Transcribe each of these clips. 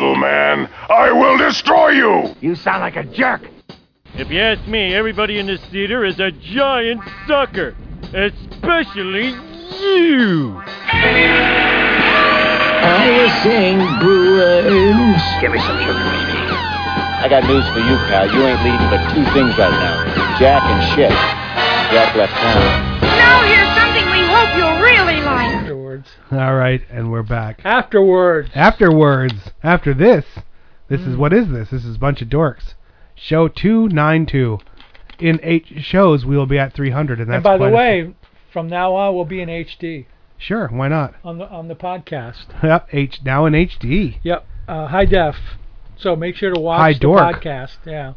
little man. I will destroy you! You sound like a jerk. If you ask me, everybody in this theater is a giant sucker. Especially you. I was saying Brewers. Give me some sugar, baby. I got news for you, pal. You ain't leading but two things right now Jack and shit. Jack left town. All right, and we're back. Afterwards. Afterwards, after this, this Hmm. is what is this? This is a Bunch of Dorks. Show 292. In eight shows, we will be at 300, and that's And by the quite a- way, from now on, we'll be in HD sure, why not? on the on the podcast. Yep, H now in HD. Yep, uh, high def. So make sure to watch High the dork. podcast. Yeah.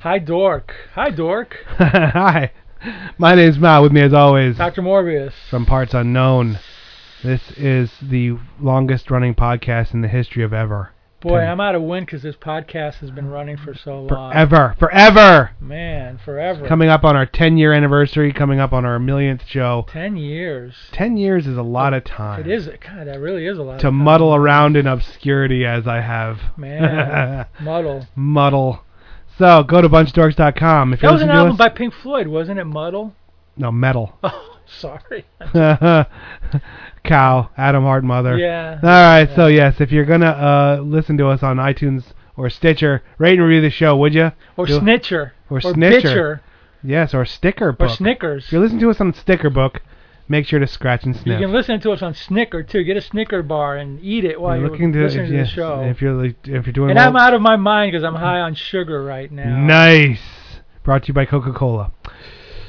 Hi dork. Hi dork. Hi, my name's Mal. With me, as always, Dr. Morbius. from Parts Unknown. This is the longest running podcast in the history of ever. Boy, I'm out of wind because this podcast has been running for so long. Forever, forever. Man, forever. Coming up on our 10 year anniversary, coming up on our millionth show. Ten years. 10 years is a lot of time. It is. God, that really is a lot. to of time. muddle around in obscurity as I have. Man, muddle. muddle. So go to bunchdorks.com if you That was an album by Pink Floyd, wasn't it? Muddle. no metal. Oh. Sorry. Cow, Atom Heart Mother. Yeah. All right. So yes, if you're gonna uh, listen to us on iTunes or Stitcher, rate and review the show, would you? Or Do- Snitcher. Or Or Snitcher. Bitcher. Yes, or Sticker Book. Or Snickers. If you listen to us on Sticker Book, make sure to scratch and sniff. You can listen to us on Snicker too. Get a Snicker bar and eat it while You're you're, looking to, listening if, to yes, the show. if you're like, if you're doing and well- I'm out of my mind because I'm high on sugar right now. Nice. Brought to you by Coca-Cola.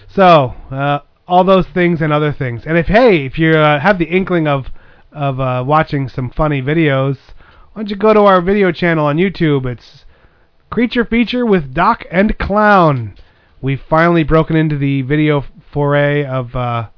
So, uh, all those things and other things. And if hey, if you uh, have the inkling of of uh, watching some funny videos, why don't you go to our video channel on YouTube? It's Creature Feature with Doc and Clown. We've finally broken into the video foray of uh,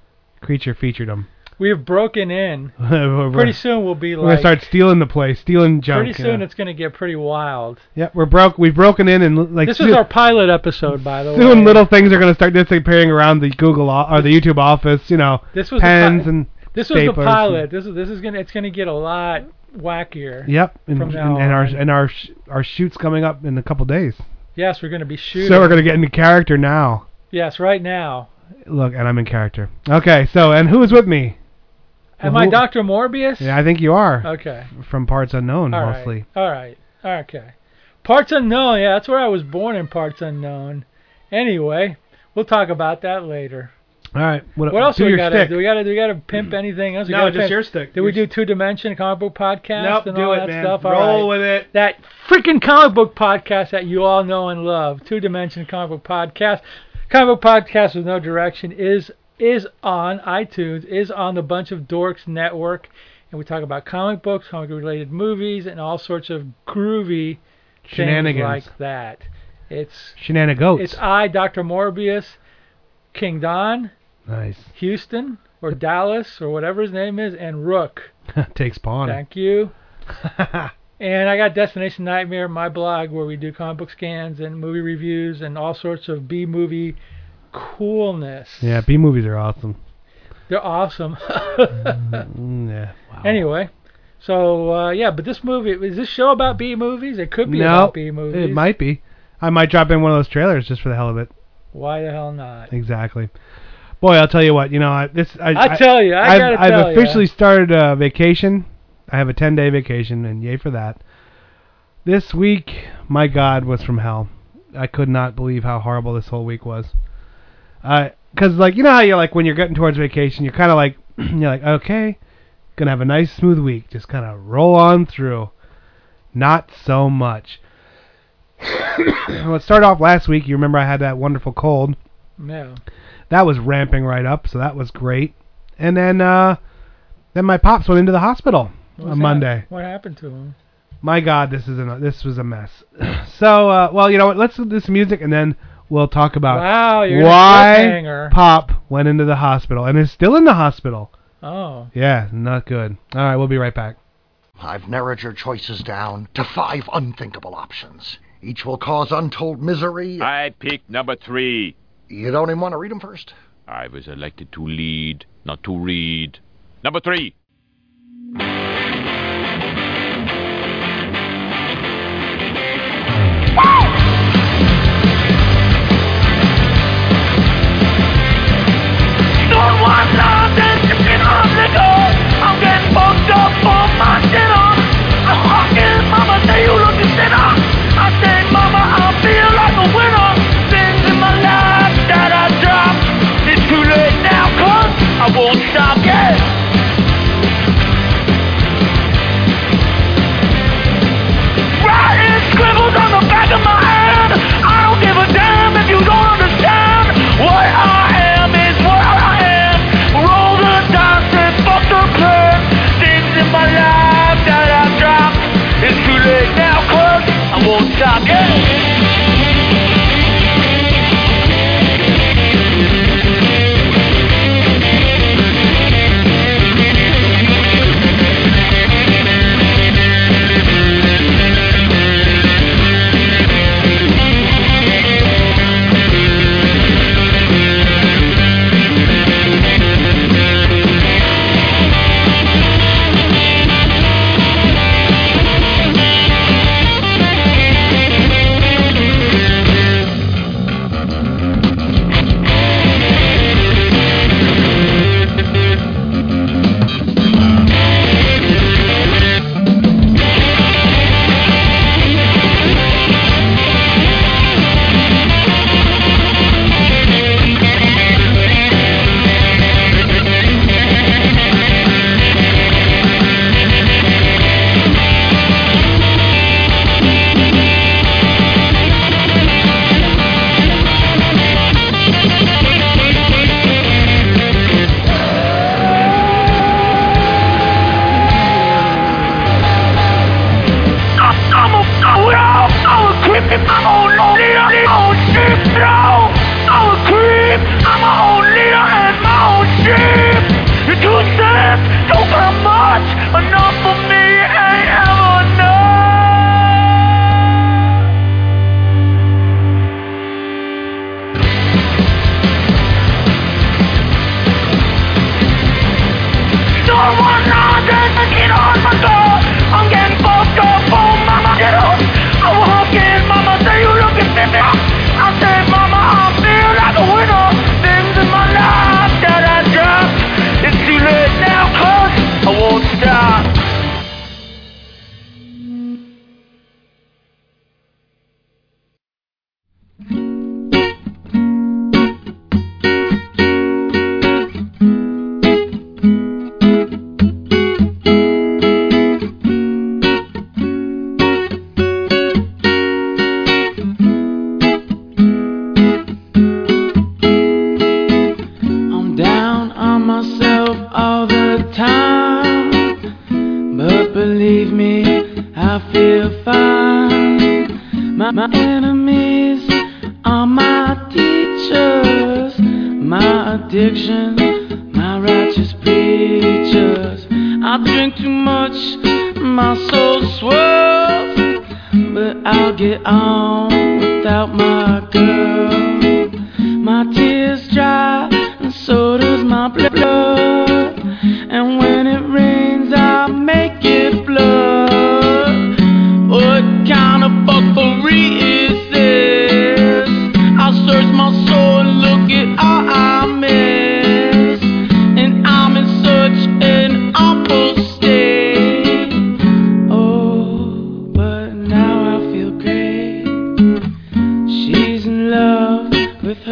Creature Featuredom. We have broken in. Pretty soon we'll be like. we're gonna start stealing the place, stealing junk. pretty soon it's gonna get pretty wild. yeah, we're broke. We've broken in and like this soon- is our pilot episode, by the way. Soon little things are going to start disappearing around the Google or the YouTube office. You know, This was pens pi- and This was the pilot. This is this is gonna it's gonna get a lot wackier. yep, and, and, and our and our sh- our shoots coming up in a couple days. Yes, we're gonna be shooting. So we're going to get into character now. Yes, right now. Look, and I'm in character. Okay, so and who is with me? Am Who- I Dr. Morbius? Yeah, I think you are Okay. from Parts Unknown All mostly. right. All right. Okay. Parts unknown. Yeah, that's where I was born in parts unknown. Anyway, we'll talk about that later. All right, what, What else do we gotta do? We gotta do we gotta pimp anything else? We No, just pimp- your stick. Did we do two dimension comic book podcast Nope, and do all it, that man. stuff? All Roll right. with it. That freaking comic book podcast that you all know and love, two dimension comic book podcast. Comic book podcast with no direction is is on iTunes, is on the Bunch of Dorks network, and we talk about comic books, comic related movies, and all sorts of groovy Shenanigans. like that. It's Shenanigans. it's I, Dr. Morbius, King Don, nice. Houston or Dallas or whatever his name is, and Rook. Takes pawn. Thank you. And I got Destination Nightmare, my blog, where we do comic book scans and movie reviews and all sorts of B movie coolness. yeah, B movies are awesome. They're awesome. Mm, yeah. Wow. anyway, so uh, yeah, but this movie is this show about B movies? It could be no, about B movies. it might be. I might drop in one of those trailers just for the hell of it. Why the hell not? Exactly. Boy, I'll tell you what. You know, I, this. I, I tell you, I have I've officially started a vacation. I have a 10 day vacation, and yay for that. This week, my God, was from hell. I could not believe how horrible this whole week was. Uh 'cause like you know how you're like when you're getting towards vacation, you're kind of like you're like okay, gonna have a nice smooth week, just kind of roll on through. Not so much. Let's start off last week. You remember I had that wonderful cold No. that was ramping right up, so that was great. And then uh then my pops went into the hospital on that? Monday. What happened to him? My God, this is a this was a mess. so uh well, you know what? Let's do this music and then we'll talk about Wow, you're why cliffhanger. Pop went into the hospital and is still in the hospital. Oh. Yeah, not good. All right, we'll be right back. I've narrowed your choices down to five unthinkable options. Each will cause untold misery. I picked number three. You don't even want to read them first? I was elected to lead, not to read. Number three. someone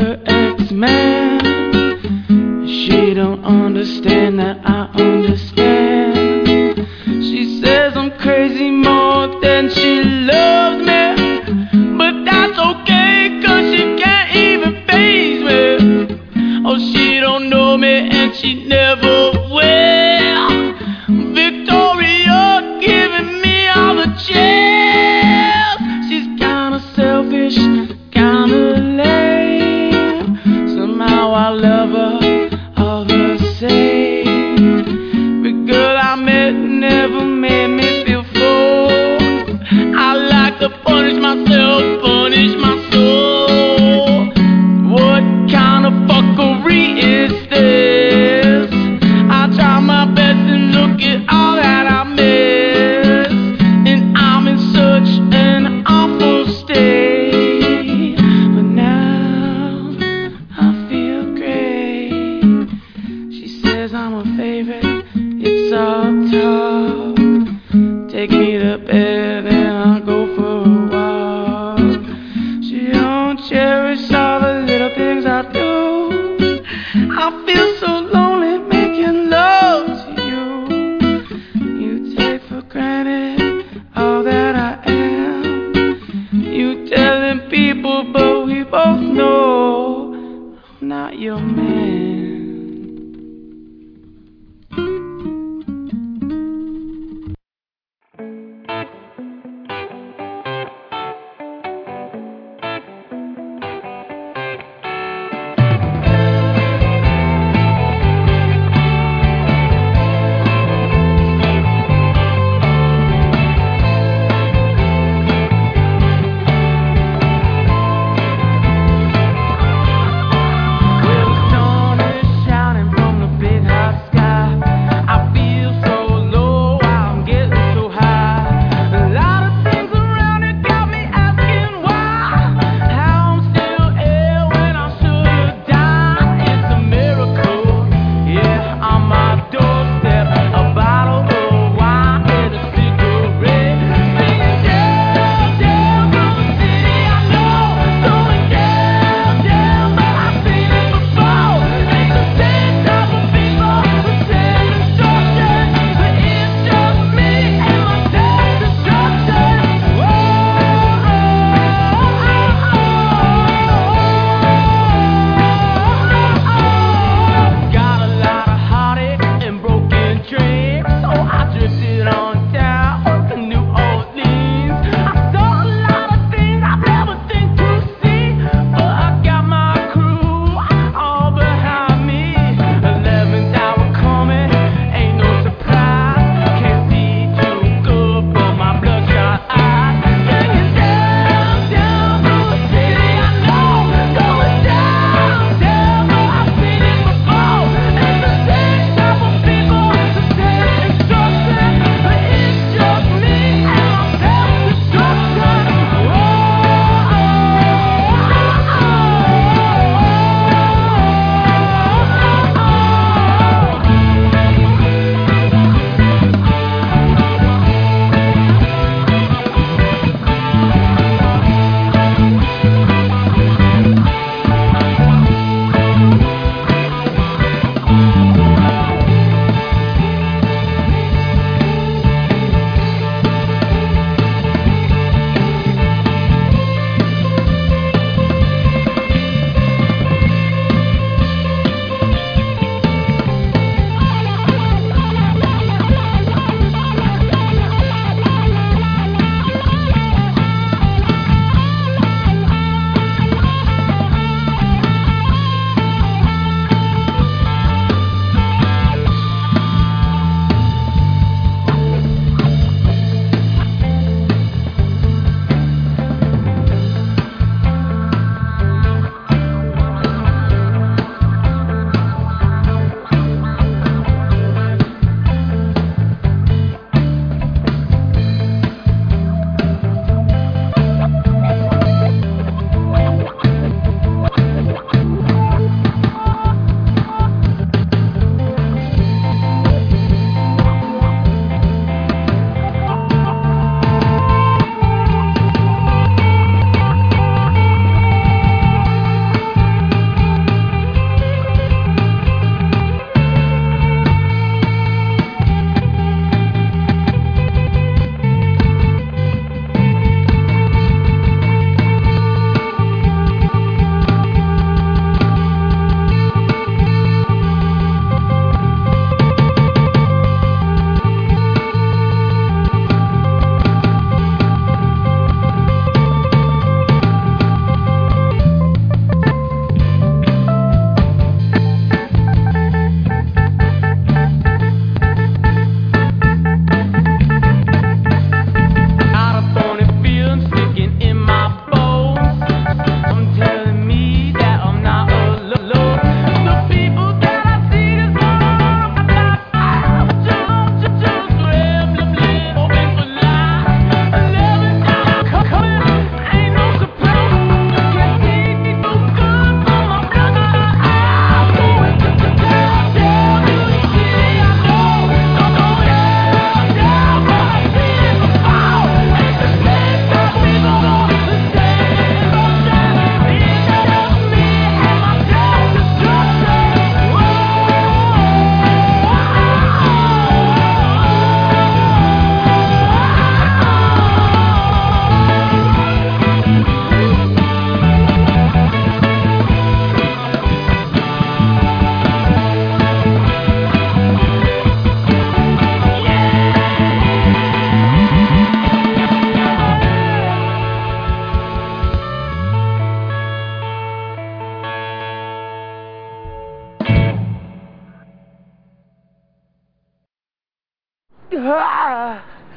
her ex-man. She don't understand that I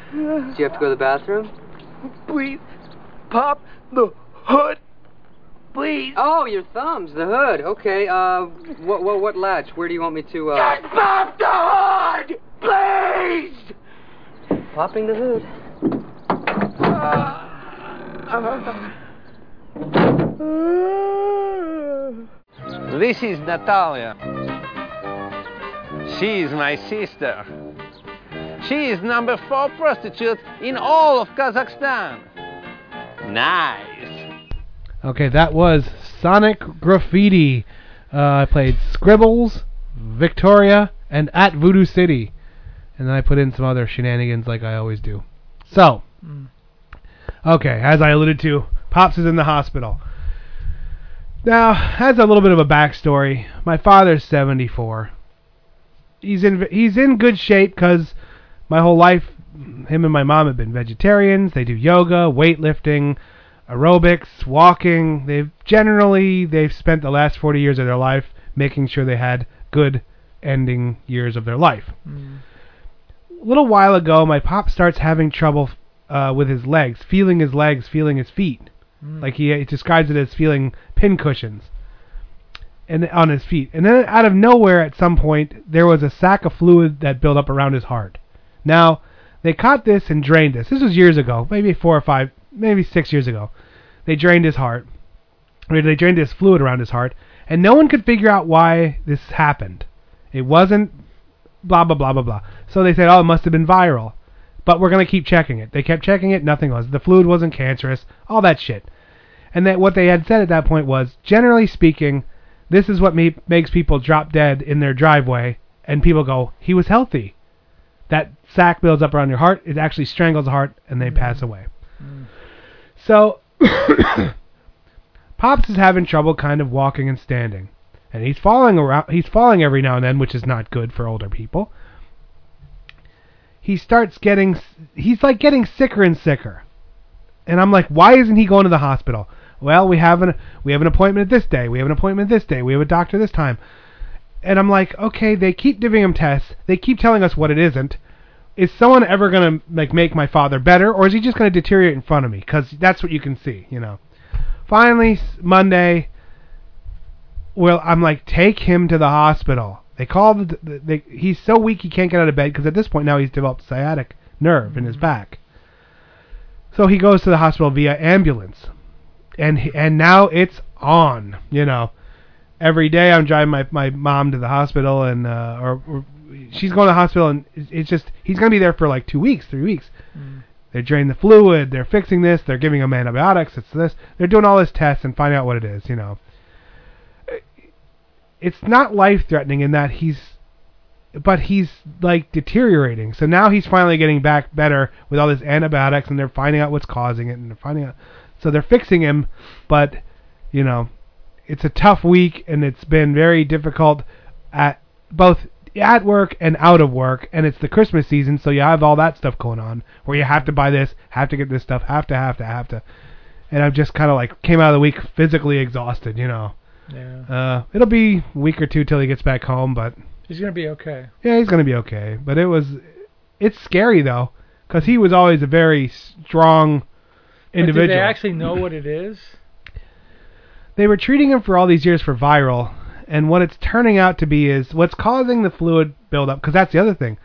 Do you have to go to the bathroom? Please, pop the hood. Please. Oh, your thumbs, the hood. Okay. Uh, what what what latch? Where do you want me to? Uh... Just pop the hood, please. Popping the hood. This is Natalia. She is my sister. She is number four prostitute in all of Kazakhstan. Nice. Okay, that was Sonic Graffiti. Uh, I played Scribbles, Victoria, and at Voodoo City. And then I put in some other shenanigans like I always do. So, okay, as I alluded to, Pops is in the hospital. Now, has a little bit of a backstory. My father's 74. He's in he's in good shape because my whole life, him and my mom have been vegetarians. They do yoga, weightlifting, aerobics, walking. They've generally they've spent the last 40 years of their life making sure they had good ending years of their life. A little while ago, my pop starts having trouble uh, with his legs, feeling his legs, feeling his feet. Like he, he describes it as feeling pin cushions and on his feet. And then out of nowhere, at some point, there was a sack of fluid that built up around his heart. Now, they caught this and drained this. This was years ago, maybe four or five, maybe six years ago. They drained his heart. They drained this fluid around his heart, and no one could figure out why this happened. It wasn't blah blah blah blah blah. So they said, oh, it must have been viral. But we're gonna keep checking it. They kept checking it, nothing was. The fluid wasn't cancerous, all that shit. And that what they had said at that point was, generally speaking, this is what me- makes people drop dead in their driveway, and people go, he was healthy. That sac builds up around your heart, it actually strangles the heart, and they pass away. So, Pops is having trouble kind of walking and standing, and he's falling around. He's falling every now and then, which is not good for older people. He starts getting, he's like getting sicker and sicker, and I'm like, why isn't he going to the hospital? Well, we have an we have an appointment this day. We have an appointment this day. We have a doctor this time. And I'm like, okay, they keep giving him tests. They keep telling us what it isn't. Is someone ever gonna like make my father better, or is he just gonna deteriorate in front of me? Because that's what you can see, you know. Finally, Monday. Well, I'm like, take him to the hospital. They called. The, the, they, he's so weak he can't get out of bed because at this point now he's developed sciatic nerve in his back. So he goes to the hospital via ambulance, and he, and now it's on. You know, every day I'm driving my my mom to the hospital, and uh, or, or she's going to the hospital, and it's, just he's gonna be there for like two weeks, three weeks. Mm. They drain the fluid. They're fixing this. They're giving him antibiotics. It's this. They're doing all this tests and finding out what it is. You know, uh, it's not life threatening in that he's, but he's like deteriorating. So now he's finally getting back better with all this antibiotics, and they're finding out what's causing it, and they're finding out. So they're fixing him, but you know, it's a tough week, and it's been very difficult at both at work and out of work, and it's the Christmas season, so you have all that stuff going on where you have to buy this, have to get this stuff, have to, have to, have to. And I've just kind of like came out of the week physically exhausted, you know. Yeah. Uh, it'll be a week or two till he gets back home, but He's gonna be okay. yeah, he's gonna be okay. But it was, it's scary though, because he was always a very strong But individual. do they actually know what it is? they were treating him for all these years for viral, and what it's turning out to be is what's causing the fluid buildup. Because that's the other thing,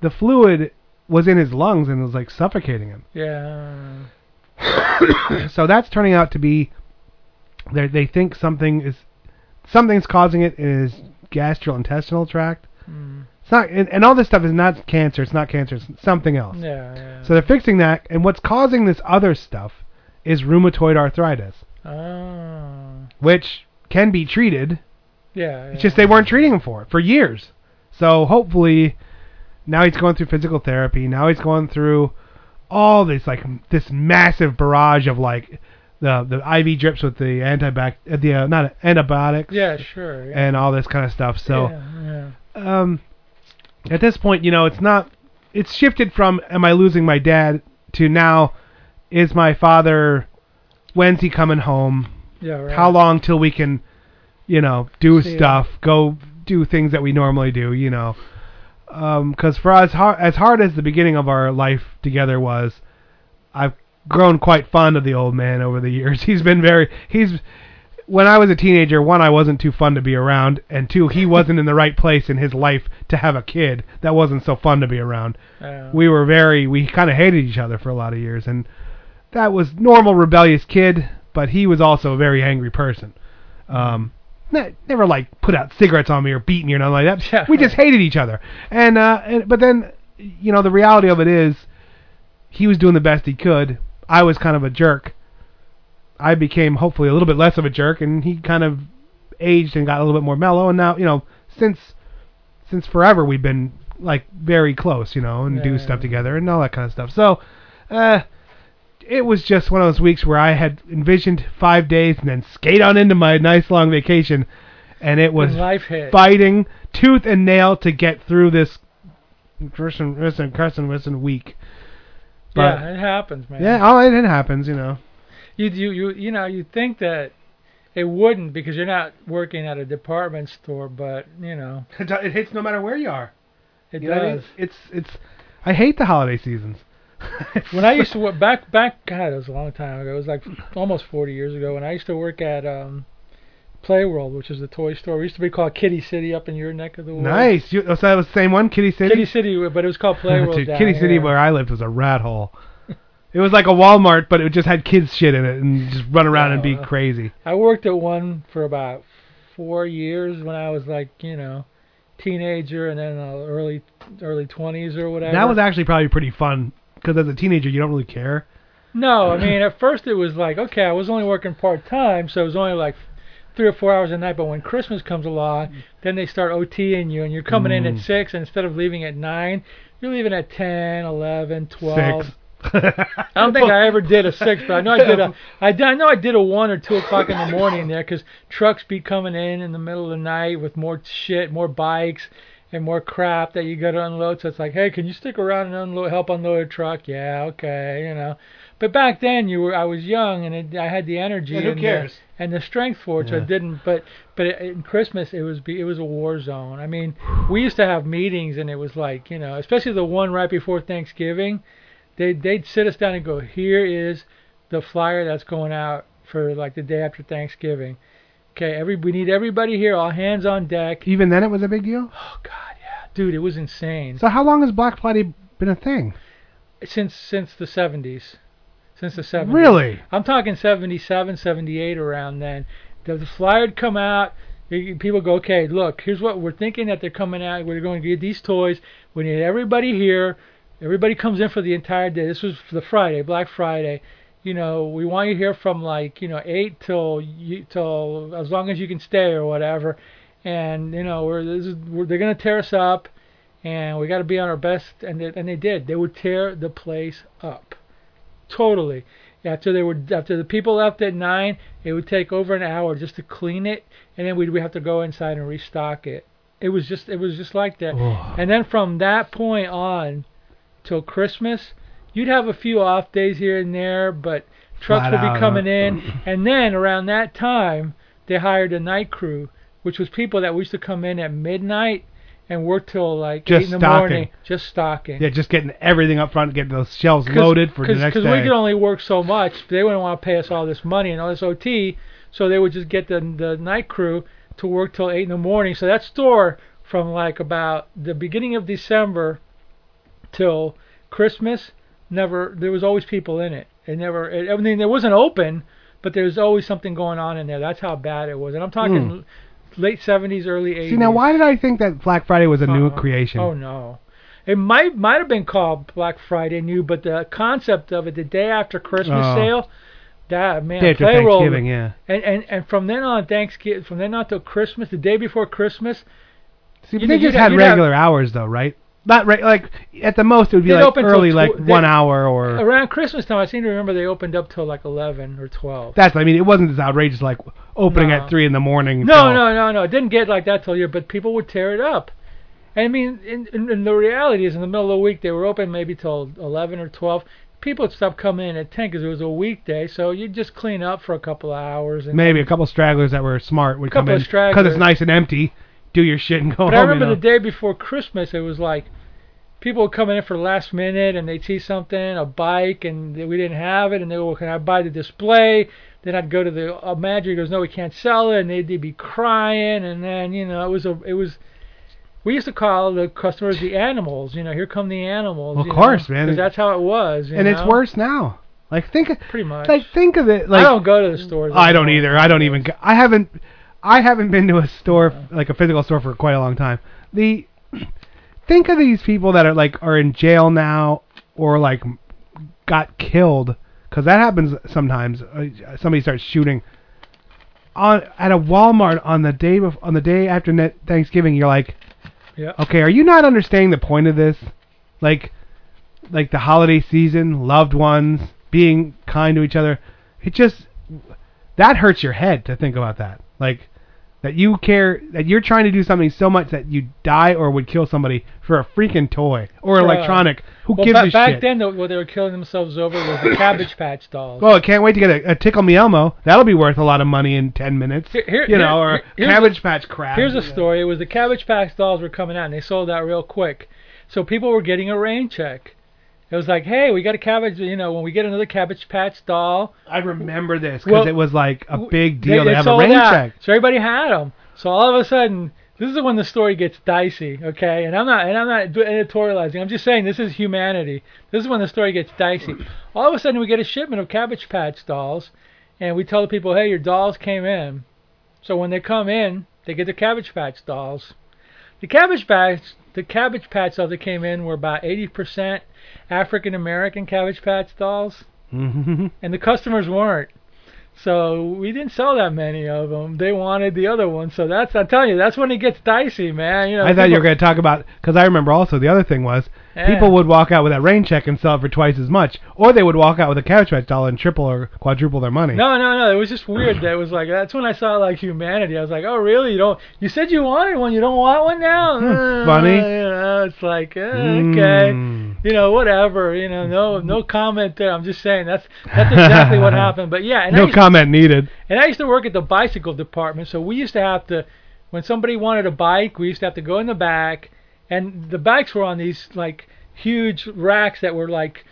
the fluid was in his lungs and was like suffocating him. Yeah. so that's turning out to be, they they think something is, something's causing it in his gastrointestinal tract. Mm. It's not, and, and all this stuff is not cancer. It's not cancer. It's something else. Yeah, yeah. So they're fixing that, and what's causing this other stuff is rheumatoid arthritis, Oh. which can be treated. Yeah. It's just they weren't treating him for it for years. So hopefully, now he's going through physical therapy. Now he's going through all this like this massive barrage of like the the IV drips with the antibac uh, the uh, not antibiotics. Yeah, sure. Yeah. And all this kind of stuff. So yeah, yeah. um, at this point, you know, it's not. It's shifted from "Am I losing my dad?" to now, "Is my father? When's he coming home? Yeah, right. How long till we can, you know, do See ya. stuff, go do things that we normally do, you know." because for us, hard, as hard as the beginning of our life together was, I've grown quite fond of the old man over the years. He's been very he's when I was a teenager, one I wasn't too fun to be around, and two he wasn't in the right place in his life to have a kid that wasn't so fun to be around. We were very we kind of hated each other for a lot of years, and that was normal rebellious kid, but he was also a very angry person. Um, ne- never like put out cigarettes on me or beat me or nothing like that. Yeah, we just hated each other, and uh, and, but then you know the reality of it is he was doing the best he could. I was kind of a jerk. I became hopefully a little bit less of a jerk, and he kind of aged and got a little bit more mellow. And now, you know, since since forever we've been like very close, you know, and do Yeah. stuff together and all that kind of stuff. So, uh, it was just one of those weeks where I had envisioned five days and then skate on into my nice long vacation, and it was life hit. fighting tooth and nail to get through this Carson Carson Carson Wilson week. But- yeah, it happens, man. Yeah, oh, it, it happens, you know. You you you you know you think that it wouldn't because you're not working at a department store, but you know It, it hits no matter where you are. it You know I mean? does. It's it's. I hate the holiday seasons. when I used to work back back God, it was a long time ago. It was like almost 40 years ago. When I used to work at um Playworld, which is the toy store. We used to be called Kiddie City up in your neck of the woods. Nice. You, oh, so that was the same one, Kiddie City. Kiddie City, but it was called Playworld. Dude, Kiddie City, where I lived, was a rat hole. it was like a Walmart, but it just had kids shit in it and just run around and be Yeah. crazy. I worked at one for about four years when I was like, you know, teenager and then uh, early early 20s or whatever. That was actually probably pretty fun because as a teenager, you don't really care. No, I mean at first it was like okay, I was only working part time, so it was only like three or four hours a night. But when Christmas comes along, then they start OTing you, and you're coming in Mm. at six, and instead of leaving at nine, you're leaving at ten, eleven, twelve. Six. I don't think I ever did a six, but I know I did a. I, did, I know I did a one or two o'clock in the morning there, 'cause trucks be coming in in the middle of the night with more shit, more bikes, and more crap that you got to unload. So it's like, hey, can you stick around and unload, help unload a truck? Yeah, okay, you know. But back then, you were I was young and it, I had the energy Yeah, who and, cares? The, and the strength for it, so Yeah. it didn't. But but it, in Christmas, it was be, it was a war zone. I mean, we used to have meetings, and it was like you know, especially the one right before Thanksgiving they they'd sit us down and go, here is the flyer that's going out for like the day after Thanksgiving. Okay, every we need everybody here, all hands on deck. Even then, it was a big deal. Oh God, yeah, dude, it was insane. So how long has Black Friday been a thing? Since since the 70s, since the 70s. Really? I'm talking 77, 78 around then. The, the flyer would come out. People go, okay, look, here's what we're thinking that they're coming out. We're going to get these toys. We need everybody here. Everybody comes in for the entire day. This was the Friday, Black Friday. You know, we want you here from like you know eight till you till as long as you can stay or whatever. And you know, we're, this is, we're they're gonna tear us up, and we got to be on our best. And they, and they did. They would tear the place up, totally. After they were after the people left at nine, it would take over an hour just to clean it, and then we'd we have to go inside and restock it. It was just it was just like that. And then from that point on till Christmas, you'd have a few off days here and there, but trucks Flat would be out, coming in. And then around that time, they hired a night crew, which was people that used to come in at midnight and work till like Just eight in the stocking. morning, just stocking. Yeah, just getting everything up front, getting those shelves loaded for the next day. cause, next 'cause day. we could only work so much. They wouldn't want to pay us all this money and all this OT, so they would just get the the night crew to work till eight in the morning. So that store from like about the beginning of December till Christmas, never there was always people in it. It never. It, I mean, it wasn't open, but there was always something going on in there. That's how bad it was. And I'm talking Hmm. late 70s, early 80s. See now, why did I think that Black Friday was a new Uh-uh. creation? Oh no. It might might have been called Black Friday new, but the concept of it, the day after Christmas Oh. sale, that man, Day after payroll- Thanksgiving, yeah. And and and from then on Thanksgiving, from then on till Christmas, the day before Christmas, See, but they just had you'd have- regular hours though, right? Not re- like at the most it would be They'd like open till early, tw- like they- one hour or. around Christmas time, I seem to remember they opened up till like 11 or 12. That's I mean it wasn't as outrageous like opening No. at three in the morning. No, till- no, no, no. It didn't get like that till year, but people would tear it up. And I mean, in, in, in the reality is, in the middle of the week, they were open maybe till 11 or 12. People would stop coming in at 10 because it was a weekday, so you'd just clean up for a couple of hours. And Maybe a couple stragglers that were smart would come Couple in of stragglers. it's nice and empty. do your shit and go But home. I remember you know? the day before Christmas, it was like people would come in for last minute and they'd see something, a bike, and we didn't have it, and they go, well, "Can I buy the display?" Then I'd go to the uh, manager. He goes, "No, we can't sell it," and they'd, they'd be crying, and then you know it was a it was. We used to call the customers the animals. You know, here come the animals. Of course, know, man. 'cause that's how it was. you and it's worse now. Like think of Pretty much. like think of it like I don't go to the stores. I don't either. I don't even. Go, I haven't. I haven't been to a store like a physical store for quite a long time. The think of these people that are like are in jail now or like got killed because that happens sometimes. Uh, somebody starts shooting on at a Walmart on the day bef- on the day after net Thanksgiving. You're like, Yeah. okay, are you not understanding the point of this? Like, like the holiday season, loved ones being kind to each other. It just that hurts your head to think about that. Like that you care that you're trying to do something so much that you die or would kill somebody for a freaking toy or electronic. Who well, gives ba- a back shit? then, the, what they were killing themselves over was the Cabbage Patch dolls. Oh, I can't wait to get a, a Tickle Me Elmo. That'll be worth a lot of money in ten minutes. Here- here- you know, here- or here's Cabbage a- Patch crap. Here's a story. It was the Cabbage Patch dolls were coming out, and they sold out real quick. So people were getting a rain check. It was like, hey, we got a cabbage. You know, when we get another Cabbage Patch doll, I remember this because Well, it was like a big deal they to have a rain out. check. So everybody had them. So all of a sudden, this is when the story gets dicey. Okay, and I'm not and I'm not editorializing. I'm just saying this is humanity. This is when the story gets dicey. All of a sudden, we get a shipment of Cabbage Patch dolls, and we tell the people, hey, your dolls came in. So when they come in, they get the Cabbage Patch dolls. The Cabbage Patch, the Cabbage Patch dolls that came in were about 80% African American Cabbage Patch dolls, Mhm. and the customers weren't. So we didn't sell that many of them. They wanted the other one. So that's I'm telling you, that's when it gets dicey, man. You know, I thought you were going to talk about because I remember also the other thing was Yeah. people would walk out with that rain check and sell it for twice as much, or they would walk out with a Cabbage Patch doll and triple or quadruple their money. No, no, no. It was just weird. That it was like that's when I saw like humanity. I was like, oh really? You don't? You said you wanted one. You don't want one now? Uh, funny. You know, it's like uh, okay. Mm. You know, whatever. You know, no, no comment there. I'm just saying that's that's exactly what happened. But yeah, and no comment needed. and I used to work at the bicycle department, so we used to have to, when somebody wanted a bike, we used to have to go in the back, and the bikes were on these like huge racks that were like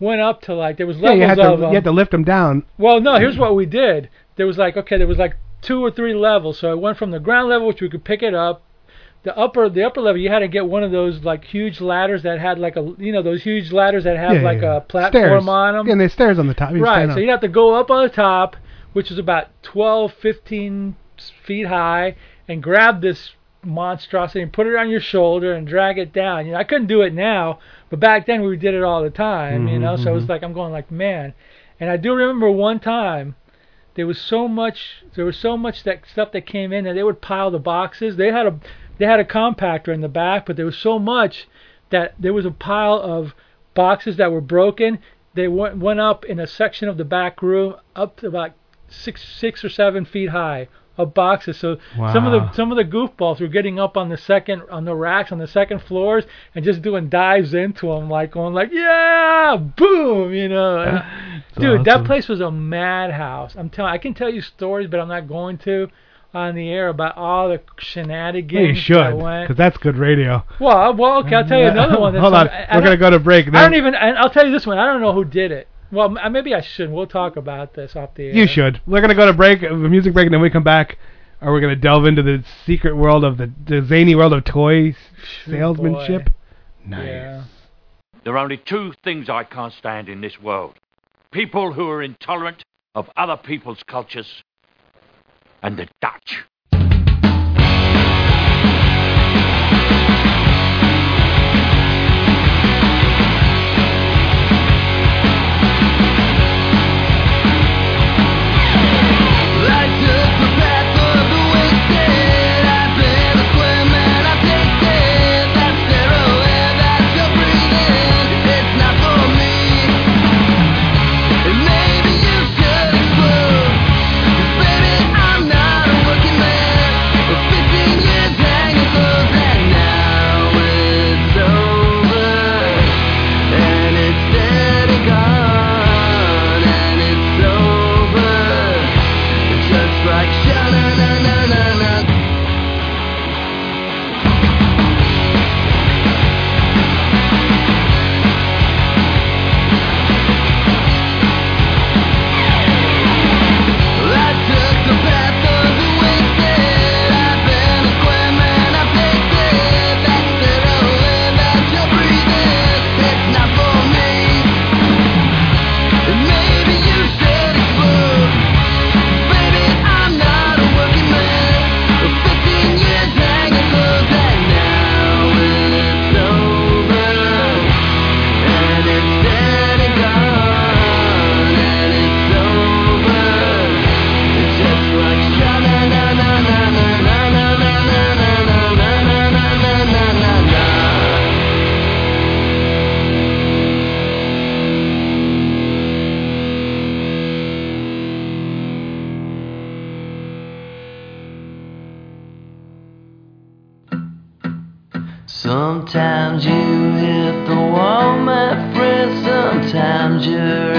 went up to like there was Yeah, levels you had of to them. you had to lift them down. Well, no, here's what we did. There was like okay, there was like two or three levels. So it went from the ground level, which we could pick it up. The upper the upper level, you had to get one of those like huge ladders that had like a you know those huge ladders that have yeah, like yeah. a platform stairs. on them. Yeah, and there's stairs on the top. You Right, so you'd have to go up on the top, which is about 12, 15 feet high, and grab this monstrosity and put it on your shoulder and drag it down. You know, I couldn't do it now, but back then we did it all the time. You Mhm, know, so it was mhm. like I'm going like man, and I do remember one time there was so much there was so much that stuff that came in that they would pile the boxes. They had a they had a compactor in the back, but there was so much that there was a pile of boxes that were broken. They went went up in a section of the back room up to about six six or seven feet high of boxes. So some of the some of the goofballs were getting up on the second on the racks on the second floors and just doing dives into them, like going like yeah, boom, you know. And, dude, that place was a madhouse. I'm telling. I can tell you stories, but I'm not going to on the air about all the shenanigans Well, you should, because that's good radio. Well, well, okay. I'll tell you another one. That's Hold on, I- we're gonna go to break. Now. I don't even. And I'll tell you this one. I don't know who did it. Well, uh, maybe I should. We'll talk about this off the air. You should. We're gonna go to break, uh, a music break, and then we come back. Or we're gonna delve into the secret world of the, the zany world of toy salesmanship. Nice. Yeah. There are only two things I can't stand in this world people who are intolerant of other people's cultures, and the Dutch. Sometimes you hit the wall, my friend. Sometimes you're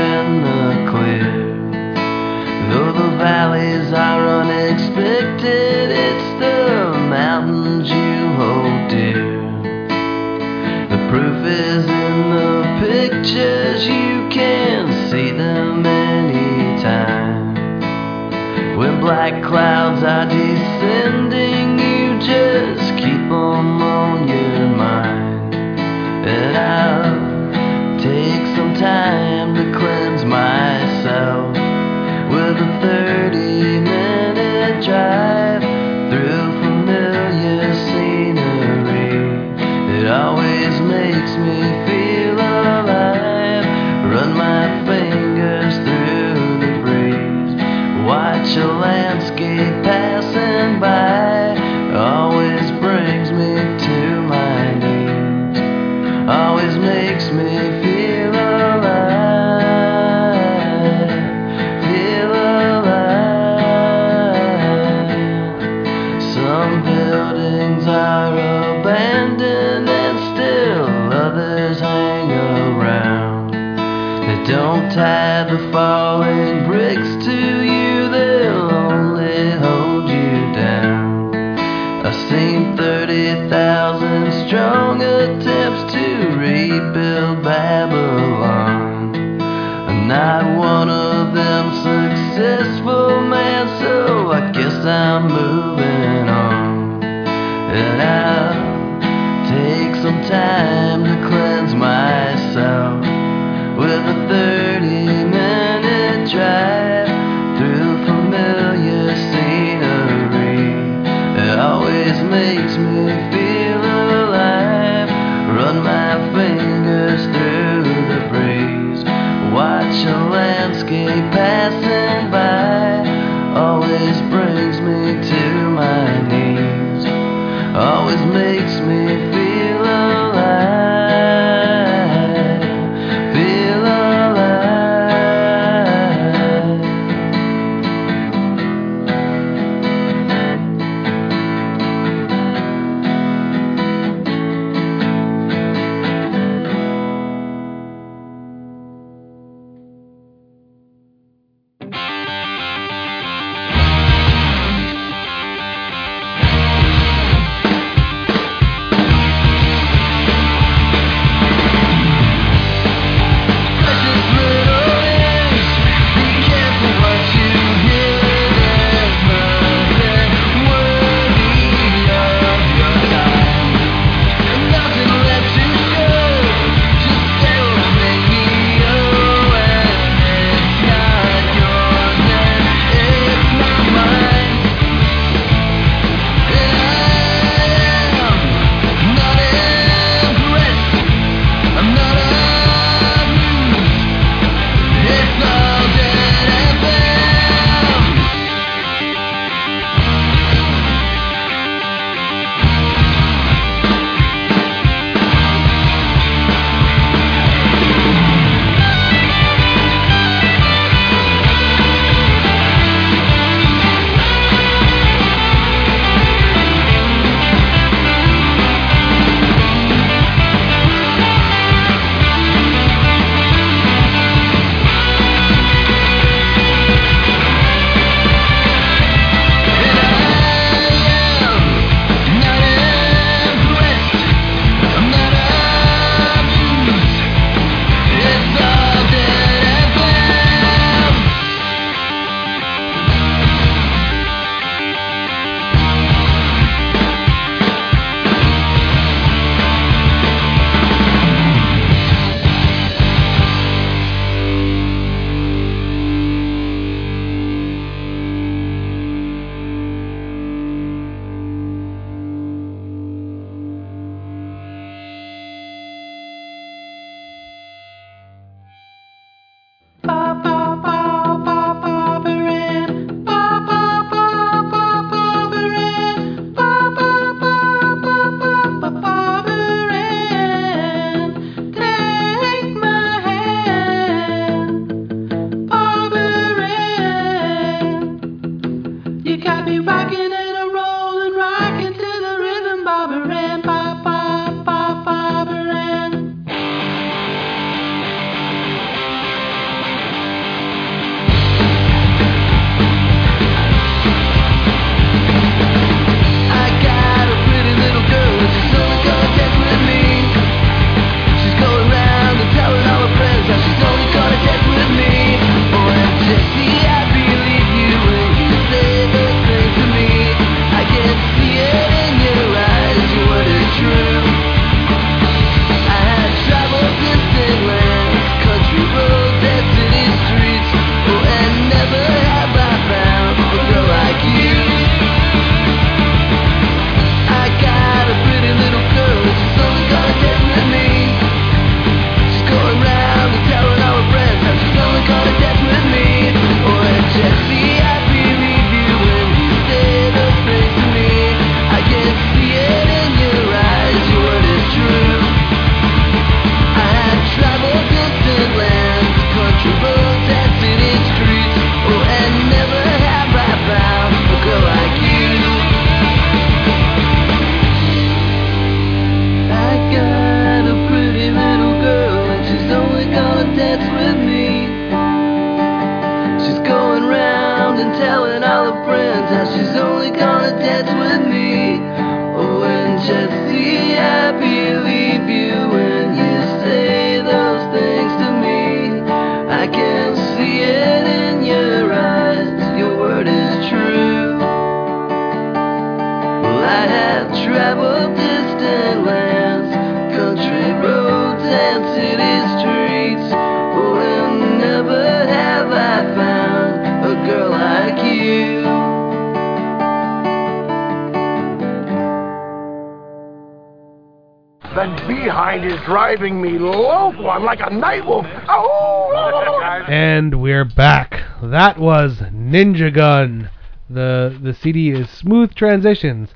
Cuba's behind is driving me loco. I'm like a night wolf. Oh! And we're back. That was Ninja Gun. The the CD is Smooth Transitions.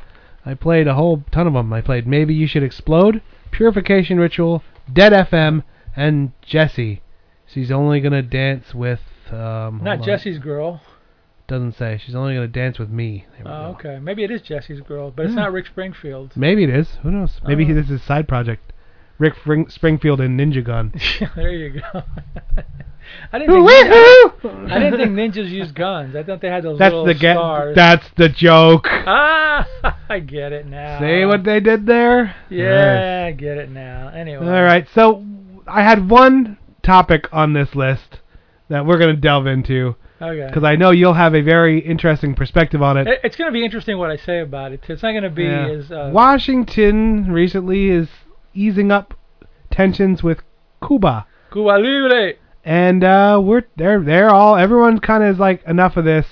I played a whole ton of them. I played Maybe You Should Explode, Purification Ritual, Dead FM, and Jessie. She's only gonna dance with. Um, Not. Jesse's girl. Doesn't say. She's only gonna dance with me. There we Oh, go. okay. Maybe it is Jesse's girl, but it's Yeah. not Rick Springfield. Maybe it is. Who knows? Maybe Oh. this is a side project. Rick Spring- Springfield and Ninja Gun. there you go. I didn't think Woohoo! I didn't think ninjas used guns. I thought they had those That's little the ga- stars. That's the joke. ah, I get it now. See what they did there? Yeah, I get it now. Anyway. All right. So I had one topic on this list that we're going to delve into Okay. because I know you'll have a very interesting perspective on it. It- It's going to be interesting what I say about it. Too. It's not going to be Yeah. as uh, Washington recently is easing up tensions with Cuba. Cuba Libre. And uh, we're they're they're all everyone kind of is like enough of this.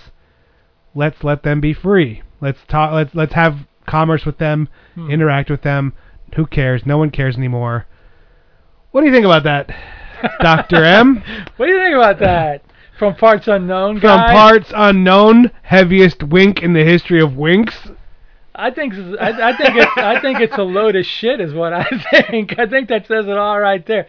Let's let them be free. Let's talk. Let's let's have commerce with them, Hmm. interact with them. Who cares? No one cares anymore. What do you think about that, Doctor M? What do you think about that? From parts unknown, guys. From guy? parts unknown, heaviest wink in the history of winks. I think I, I think it's I think it's a load of shit is what I think. I think that says it all right there.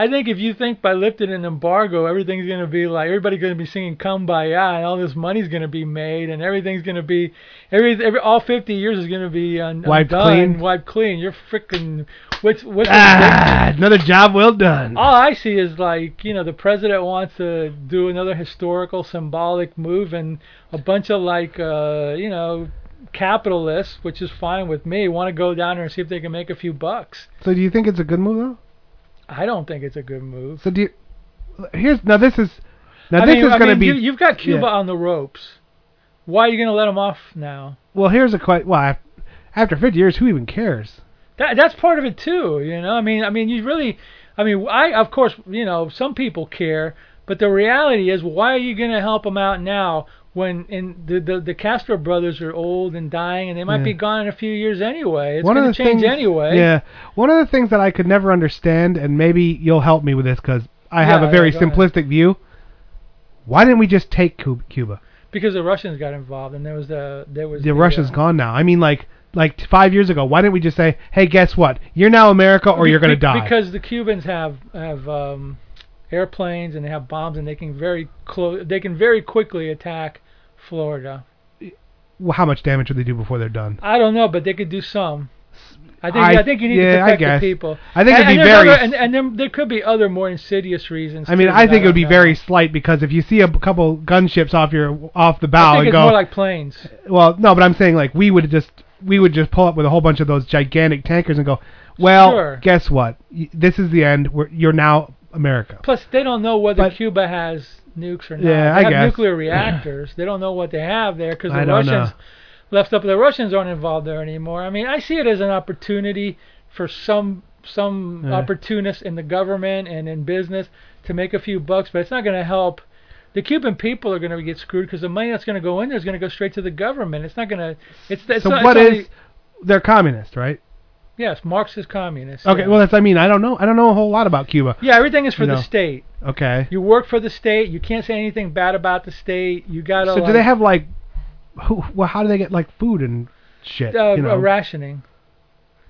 I think if you think by lifting an embargo, everything's going to be like everybody's going to be singing "Kumbaya" and all this money's going to be made and everything's going to be every, every all 50 years is going to be un, Wiped undone, clean. wiped clean. You're freaking what's what's Ah, another job well done. all I see is like, you know, the president wants to do another historical, symbolic move, and a bunch of like, uh, you know, capitalists, which is fine with me, want to go down there and see if they can make a few bucks. So do you think it's a good move though? I don't think it's a good move. So do you? Here's now. This is now. I this mean, is going to be. you, you've got Cuba yeah. on the ropes. Why are you going to let them off now? Well, here's a question. Well, after 50 years, who even cares? That that's part of it too, you know. I mean, I mean, you really, I mean, I of course, you know, some people care, but the reality is, why are you going to help them out now when in the, the the Castro brothers are old and dying, and they might Yeah. be gone in a few years anyway. It's one going the to change things, anyway. Yeah, one of the things that I could never understand, and maybe you'll help me with this because I have a very yeah, go ahead. simplistic view. Why didn't we just take Cuba? Because the Russians got involved, and there was the there was The Russia's gone now. I mean, like like five years ago. Why didn't we just say, hey, guess what? You're now America, or you're going to die? Because the Cubans have have um, airplanes and they have bombs, and they can very close. They can very quickly attack Florida. well, how much damage would they do before they're done? I don't know, but they could do some. I think I- I, think you need yeah, to protect the people. I think and, it'd be very other, and, and then there could be other more insidious reasons. I mean, I think it would be know. very slight because if you see a couple gunships off your off the bow I think and it's go, more like planes. Well, no, but I'm saying like we would just we would just pull up with a whole bunch of those gigantic tankers and go, well, Sure. guess what? This is the end. We're, you're now America. Plus, they don't know whether But- Cuba has nukes or not. Yeah, they I have guess. nuclear reactors. they don't know what they have there because I the don't Russians left up. The Russians aren't involved there anymore. I mean, I see it as an opportunity for some some Yeah. opportunists in the government and in business to make a few bucks, but it's not going to help. The Cuban people are going to get screwed because the money that's going to go in there is going to go straight to the government. It's not going to. It's, it's so not, what it's is? only- They're communist, right? Yes, Marxist communist. Okay. yeah. Well, that's. I mean, I don't know. I don't know a whole lot about Cuba. Yeah, everything is for You the know. state. Okay. You work for the state. You can't say anything bad about the state. You gotta. So like, do they have like? Who? Well, how do they get like food and shit? uh, you know? uh, rationing?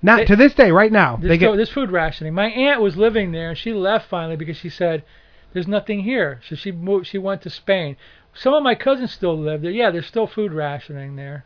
Not they- to this day, right now. This, They get. this food rationing. My aunt was living there, and she left finally because she said, "There's nothing here." So she moved. She went to Spain. Some of my cousins still live there. Yeah, there's still food rationing there.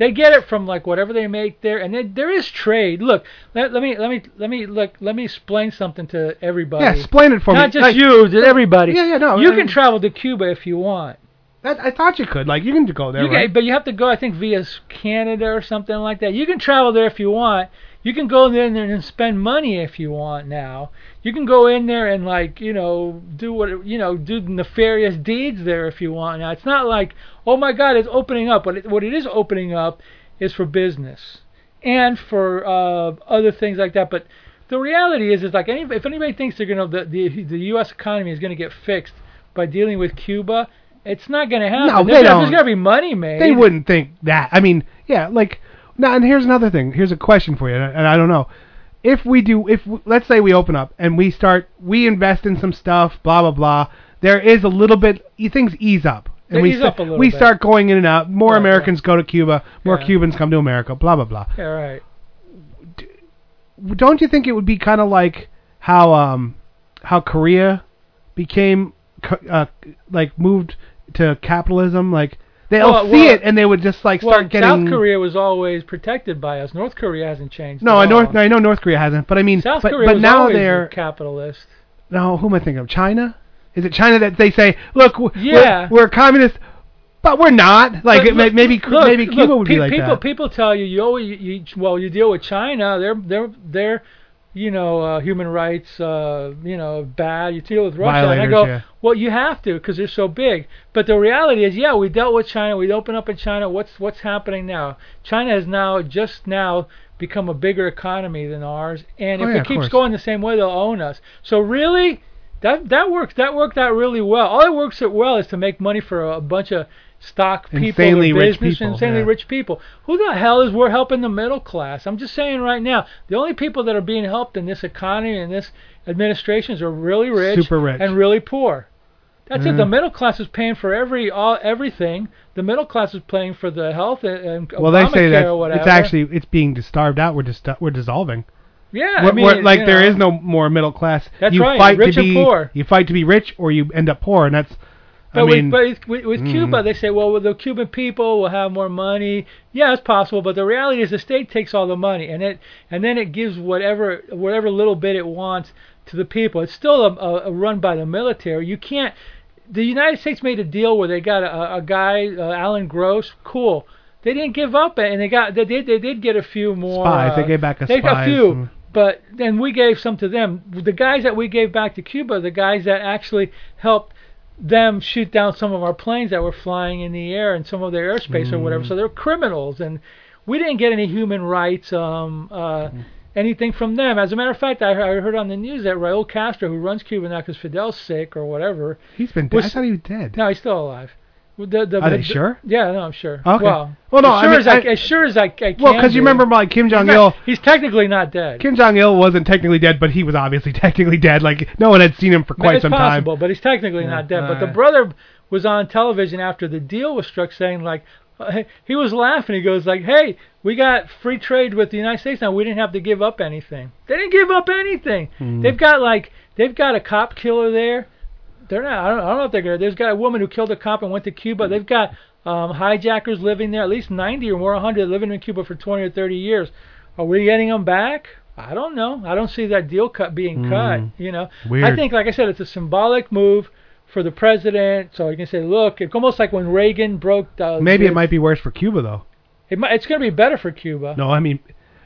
They get it from like whatever they make there, and then there is trade. Look, let, let me let me let me look let me explain something to everybody. Yeah, explain it for Not me. Not just Like- you, to everybody. Yeah, yeah, no. You I- can travel to Cuba if you want. That, I thought you could. Like you can go there, You right? can, but you have to go, I think, via Canada or something like that. You can travel there if you want. You can go there and spend money if you want. Now you can go in there and like you know do what you know do nefarious deeds there if you want. Now it's not like oh my God, it's opening up. What it, what it is opening up is for business and for uh, other things like that. But the reality is, is like any, if anybody thinks they're gonna the, the the U.S. economy is gonna get fixed by dealing with Cuba, it's not gonna happen. No, There's they gonna- don't. There's gonna be money made. They wouldn't think that. I mean, yeah, like now. And here's another thing. Here's a question for you, and I, and I don't know. If we do, if let's say we open up and we start, we invest in some stuff, blah blah blah. There is a little bit, things ease up. And They we ease sta- up a little we bit. start going in and out. More Right, Americans go to Cuba. More Yeah. Cubans come to America. Blah blah blah. Yeah, right. don't you think it would be kind of like how um how Korea became co- uh, like moved to capitalism like they'll Well, see well- it and they would just like well, start getting South Korea was always protected by us. North Korea hasn't changed. no I North. I know North Korea hasn't but I mean South but Korea but was now always they're capitalist. no who am I thinking of China is it China that they say look Yeah. we're, we're communist but we're not like may, look- maybe look, maybe look, Cuba would be pe- like people, that People tell you, you always, you, well, you deal with China. They're they're they're you know uh, human rights, uh, you know, bad. You deal with Russia, and I go, yeah. well, you have to because they're so big. But the reality is, yeah, we dealt with China. We opened up in China. What's what's happening now? China has now just now become a bigger economy than ours, and Oh, if yeah, it keeps going the same way, they'll own us. So really. That that works that worked out really well. All it works out well is to make money for a, a bunch of stock people, Insanely or rich business, people, insanely yeah. rich people. Who the hell is we're helping the middle class? I'm just saying right now, the only people that are being helped in this economy and this administrations are really rich, Super rich. and really poor. That's Yeah. it. The mm-hmm. middle class is paying for every all everything. The middle class is paying for the health and, and well they say that it's actually it's being starved out we're just we're dissolving yeah. We're- I mean, we're- like there know, is no more middle class. That's you right, Fight rich to and poor. You fight to be rich, or you end up poor, and that's. But I mean, with, but with, with mm. Cuba, they say, well, the Cuban people will have more money. Yeah, it's possible, but the reality is the state takes all the money, and it and then it gives whatever whatever little bit it wants to the people. It's still a, a, a run by the military. You can't. The United States made a deal where they got a, a guy, uh, Alan Gross. Cool. They didn't give up, and they got they did they did get a few more. Spies. They uh, gave back a they got a few. and- But then we gave some to them. The guys that we gave back to Cuba, the guys that actually helped them shoot down some of our planes that were flying in the air and some of their airspace or whatever. Mm. So they're criminals, and we didn't get any human rights, um, uh, anything from them. As a matter of fact, I, I heard on the news that Raul Castro, who runs Cuba now because Fidel's sick or whatever, he's been. Dead. was- I thought he was dead. no, he's still alive. The, the, Are they the- sure? Yeah, no, I'm sure. Okay. Well, Well, no, as I sure mean, as I, I- as sure as I, I can. Well, because you remember like Kim Jong Il. He's technically not dead. Kim Jong Il wasn't technically dead, but he was obviously technically dead. Like no one had seen him for quite it's some possible, time. but he's technically Yeah, not dead. But the brother was on television after the deal was struck, saying like, uh, he was laughing. He goes like, "Hey, we got free trade with the United States now. We didn't have to give up anything. They didn't give up anything. Hmm. They've got like, they've got a cop killer there. They're not. I don't, I don't know if they're gonna. There's got a woman who killed a cop and went to Cuba. They've got um, hijackers living there, at least 90 or more, 100 living in Cuba for 20 or 30 years. Are we getting them back? I don't know. I don't see that deal cut being Hmm. cut. You know, I think, like I said, it's a symbolic move for the president. So you can say, look, it's almost like when Reagan broke. The, Maybe the- it might be worse for Cuba though. It might, it's going to be better for Cuba. No, I mean,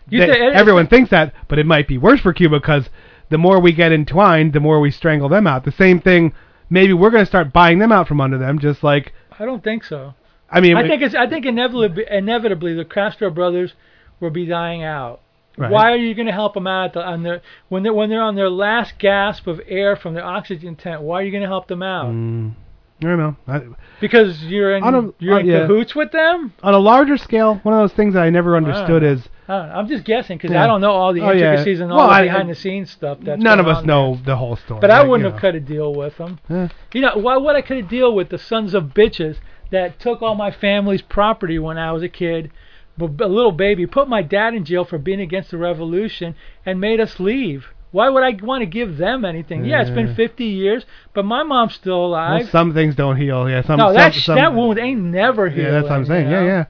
they- it- everyone thinks that, but it might be worse for Cuba because the more we get entwined, the more we strangle them out. The same thing. Maybe we're going to start buying them out from under them, just like I don't think so. I mean. I think it's. I think inevitably, inevitably, the Castro brothers will be dying out. Right. Why are you going to help them out the, on their when they're when they're on their last gasp of air from their oxygen tank? Why are you going to help them out? Mm, I don't know. I, Because you're in On a- you're uh, in yeah. cahoots with them. on a larger scale, one of those things that I never understood is I am just guessing because Yeah. I don't know all the Oh, yeah. intricacies and all Well, the behind the scenes stuff. That's none of us know the whole story. But I wouldn't you have know. cut a deal with them. Eh. You know, why what I could have deal with the sons of bitches that took all my family's property when I was a kid, a little baby, put my dad in jail for being against the revolution, and made us leave. Why would I want to give them anything? Yeah, it's been 50 years, but my mom's still alive. Well, some things don't heal. Yeah, some. no, some, that some, that wound ain't never healed. Yeah, that's what I'm saying. you Yeah, know? yeah.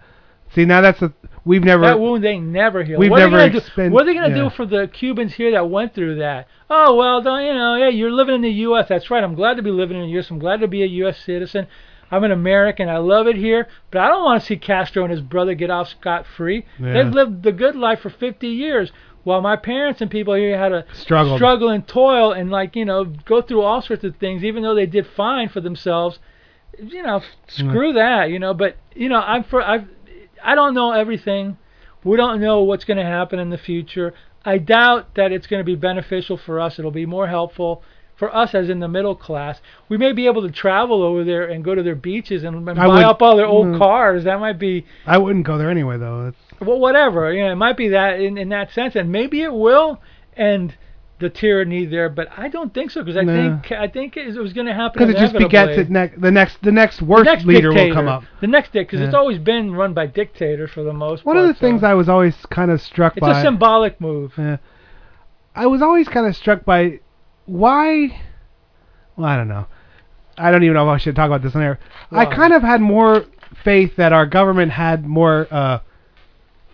See, now that's a we've never. That wound ain't never healed. We've what never are they do? What are they gonna yeah. do for the Cubans here that went through that? Oh well, don't, you know, yeah, you're living in the U.S. That's right. I'm glad to be living in the U.S. I'm glad to be a U.S. citizen. I'm an American. I love it here, but I don't want to see Castro and his brother get off scot free. Yeah. They've lived the good life for 50 years, while my parents and people here had to Struggled. struggle and toil and like you know go through all sorts of things, even though they did fine for themselves. You know, f- screw that. You know, but you know, I'm for I've I don't know everything. We don't know what's going to happen in the future. I doubt that it's going to be beneficial for us. It'll be more helpful for us as in the middle class. We may be able to travel over there and go to their beaches and, and buy would- up all their old mm. cars. That might be I wouldn't go there anyway, though. It's, well, whatever. You know, it might be that in, in that sense, and maybe it will, end the tyranny there, but I don't think so because I No. think I think it was going to happen Because it just begets it. Ne- the next, the next The worst next leader will come up. The next because it's always been run by dictators for the most One part. of the so things I was always kind of struck it's by. It's a symbolic move. Yeah. I was always kind of struck by why. Well, I don't know. I don't even know if I should talk about this on air. I kind of had more faith that our government had more, uh,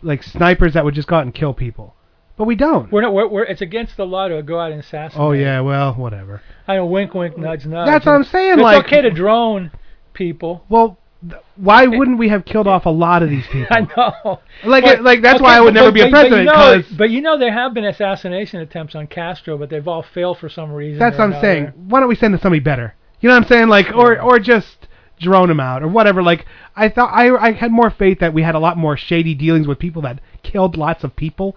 like snipers that would just go out and kill people, but we don't. We're not. We're, we're, it's against the law to go out and assassinate. Oh yeah, well, whatever. I know. Wink, wink, nudge, nudge. That's what I'm saying, It's like- okay to drone people. Well, th- why wouldn't we have killed off a lot of these people? I know. Like, But- like that's okay, why I would but- never be a but- but. You know, but you know there have been assassination attempts on Castro, but they've all failed for some reason. that's what I'm another. saying. Why don't we send somebody better? You know what I'm saying? Like, or or just drone them out or whatever. Like, I thought I I had more faith that we had a lot more shady dealings with people that killed lots of people,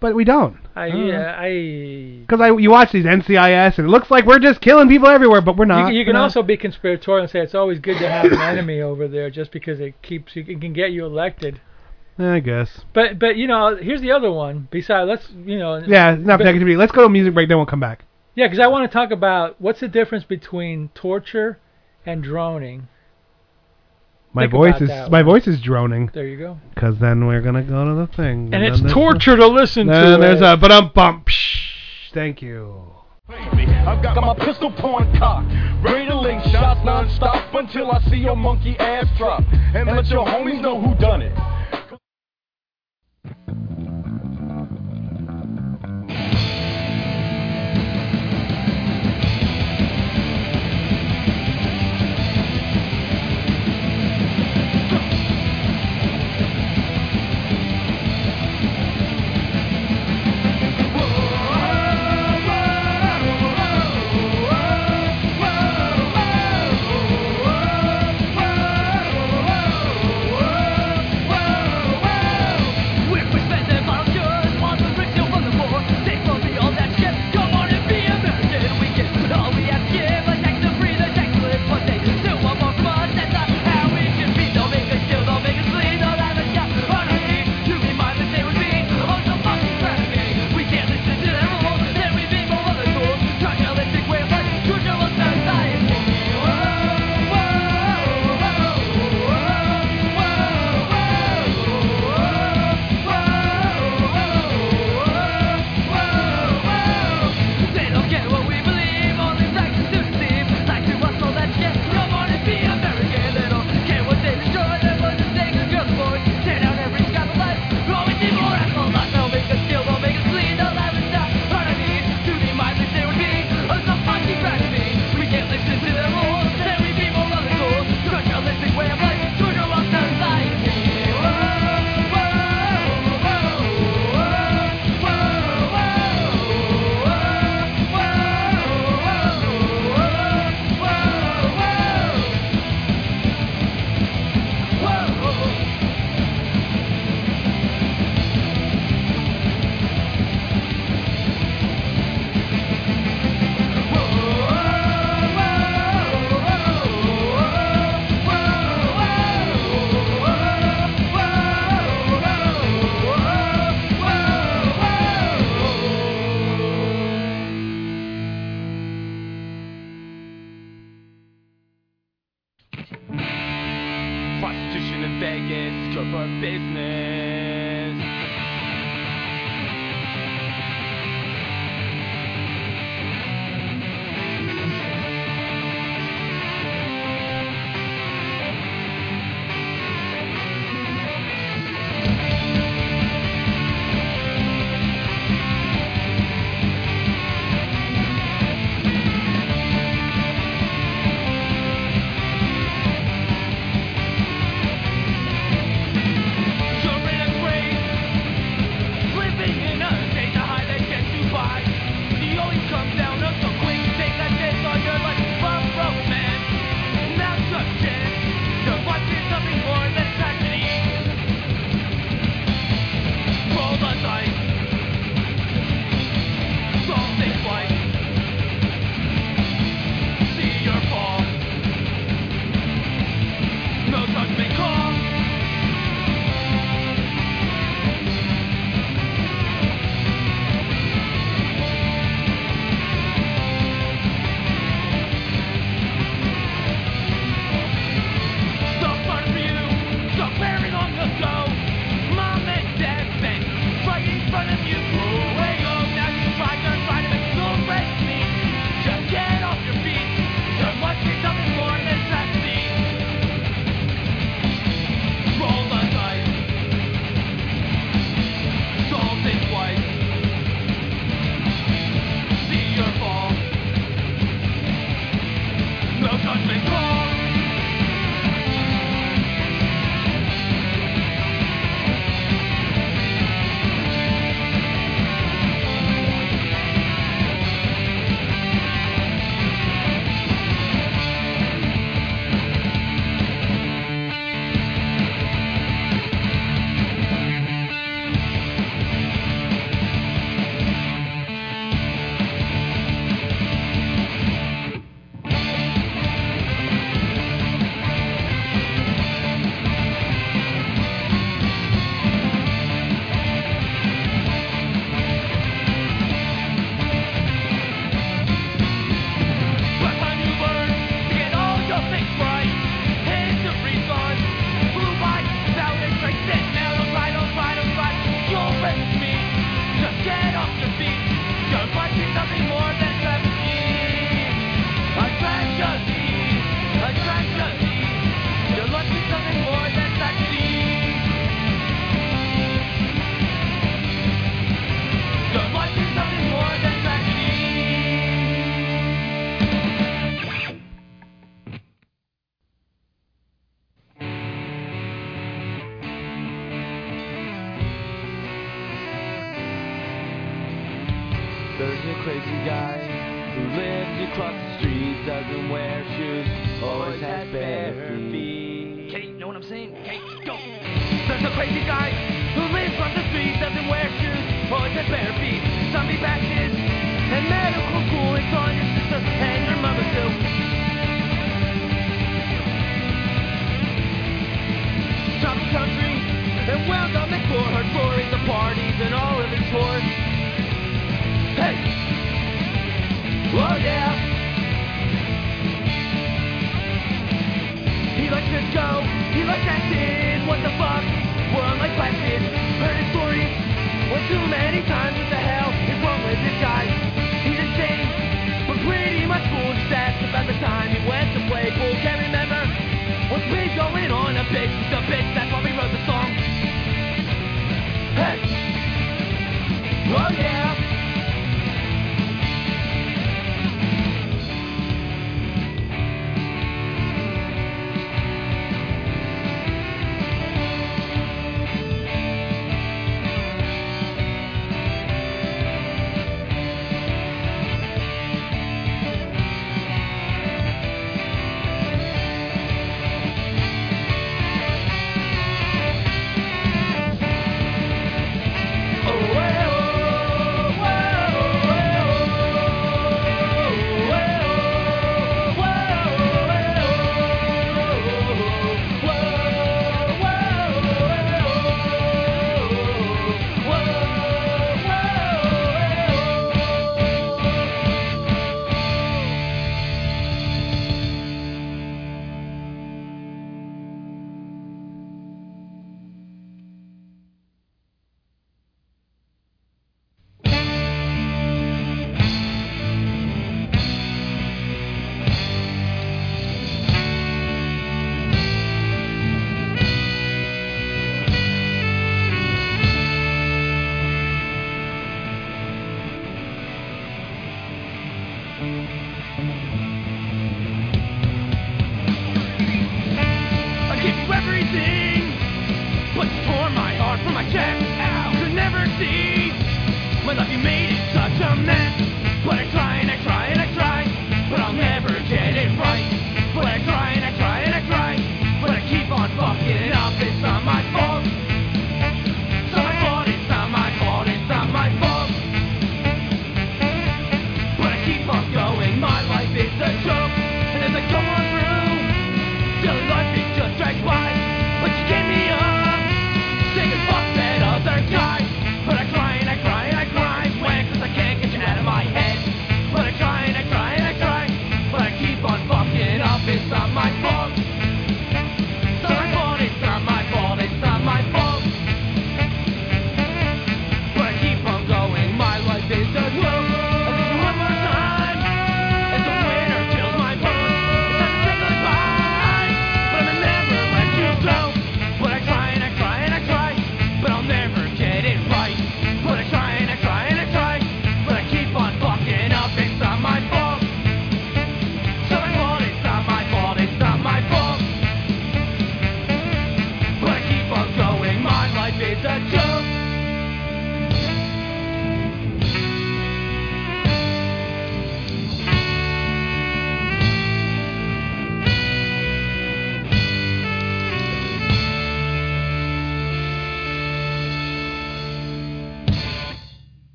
but we don't. I don't yeah, I. Because I you watch these NCIS and it looks like we're just killing people everywhere, but we're not. can- you can not. also be conspiratorial and say it's always good to have an enemy over there, just because it keeps you, it can get you elected. I guess. But but you know here's the other one. Besides, let's you know. Yeah, enough but- negativity. Let's go to a music break, then we'll come back. Yeah, because I want to talk about what's the difference between torture and droning. My Think voice about is that my one. voice is droning. There you go. Because then we're gonna go to the thing. And then it's there's torture to listen the, to Then there's it. a but um bump. Thank you. I've got my pistol point cocked, ready to link shots non-stop until I see your monkey ass drop, and let your homies know who done it.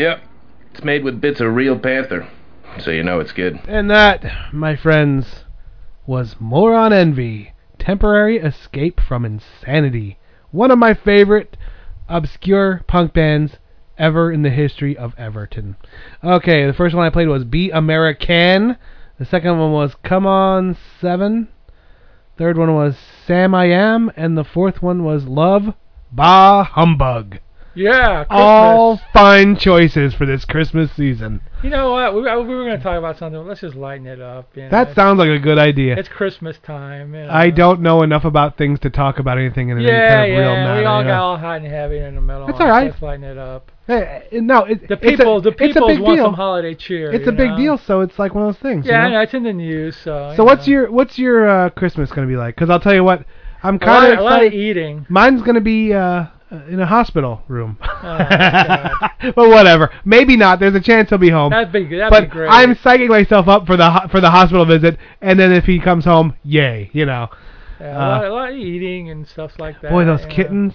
Yep. It's made with bits of real panther. So you know it's good. And that, my friends, was Moron Envy Temporary Escape from Insanity. One of my favorite obscure punk bands ever in the history of Everton. Okay, the first one I played was Be American. The second one was Come On Seven. Third one was Sam I Am. And the fourth one was Love Bah Humbug. Yeah, Christmas. All fine choices for this Christmas season. You know what? We, we were going to talk about something. Let's just lighten it up. You know? That sounds like a good idea. It's Christmas time. You know? I don't know enough about things to talk about anything in any Yeah, kind of real yeah. manner. we all you know. got all hot and heavy in the middle. That's all right. Let's lighten it up. Hey, eh, no, it, The it's a- people, the people big want deal. some holiday cheer. It's you a big deal, so it's like one of those things. Yeah, I know? it's in the news. So. So what's your what's your uh, Christmas gonna be like? Because I'll tell you what, I'm kind of a lot of eating. Mine's gonna be uh, uh, in a hospital room. Oh, but whatever. Maybe not. There's a chance he'll be home. That'd be that'd but be great. I'm psyching myself up for the for the hospital visit, and then if he comes home, yay, you know. yeah, a, uh, lot, a lot of eating and stuff like that. Boy, those you know. kittens.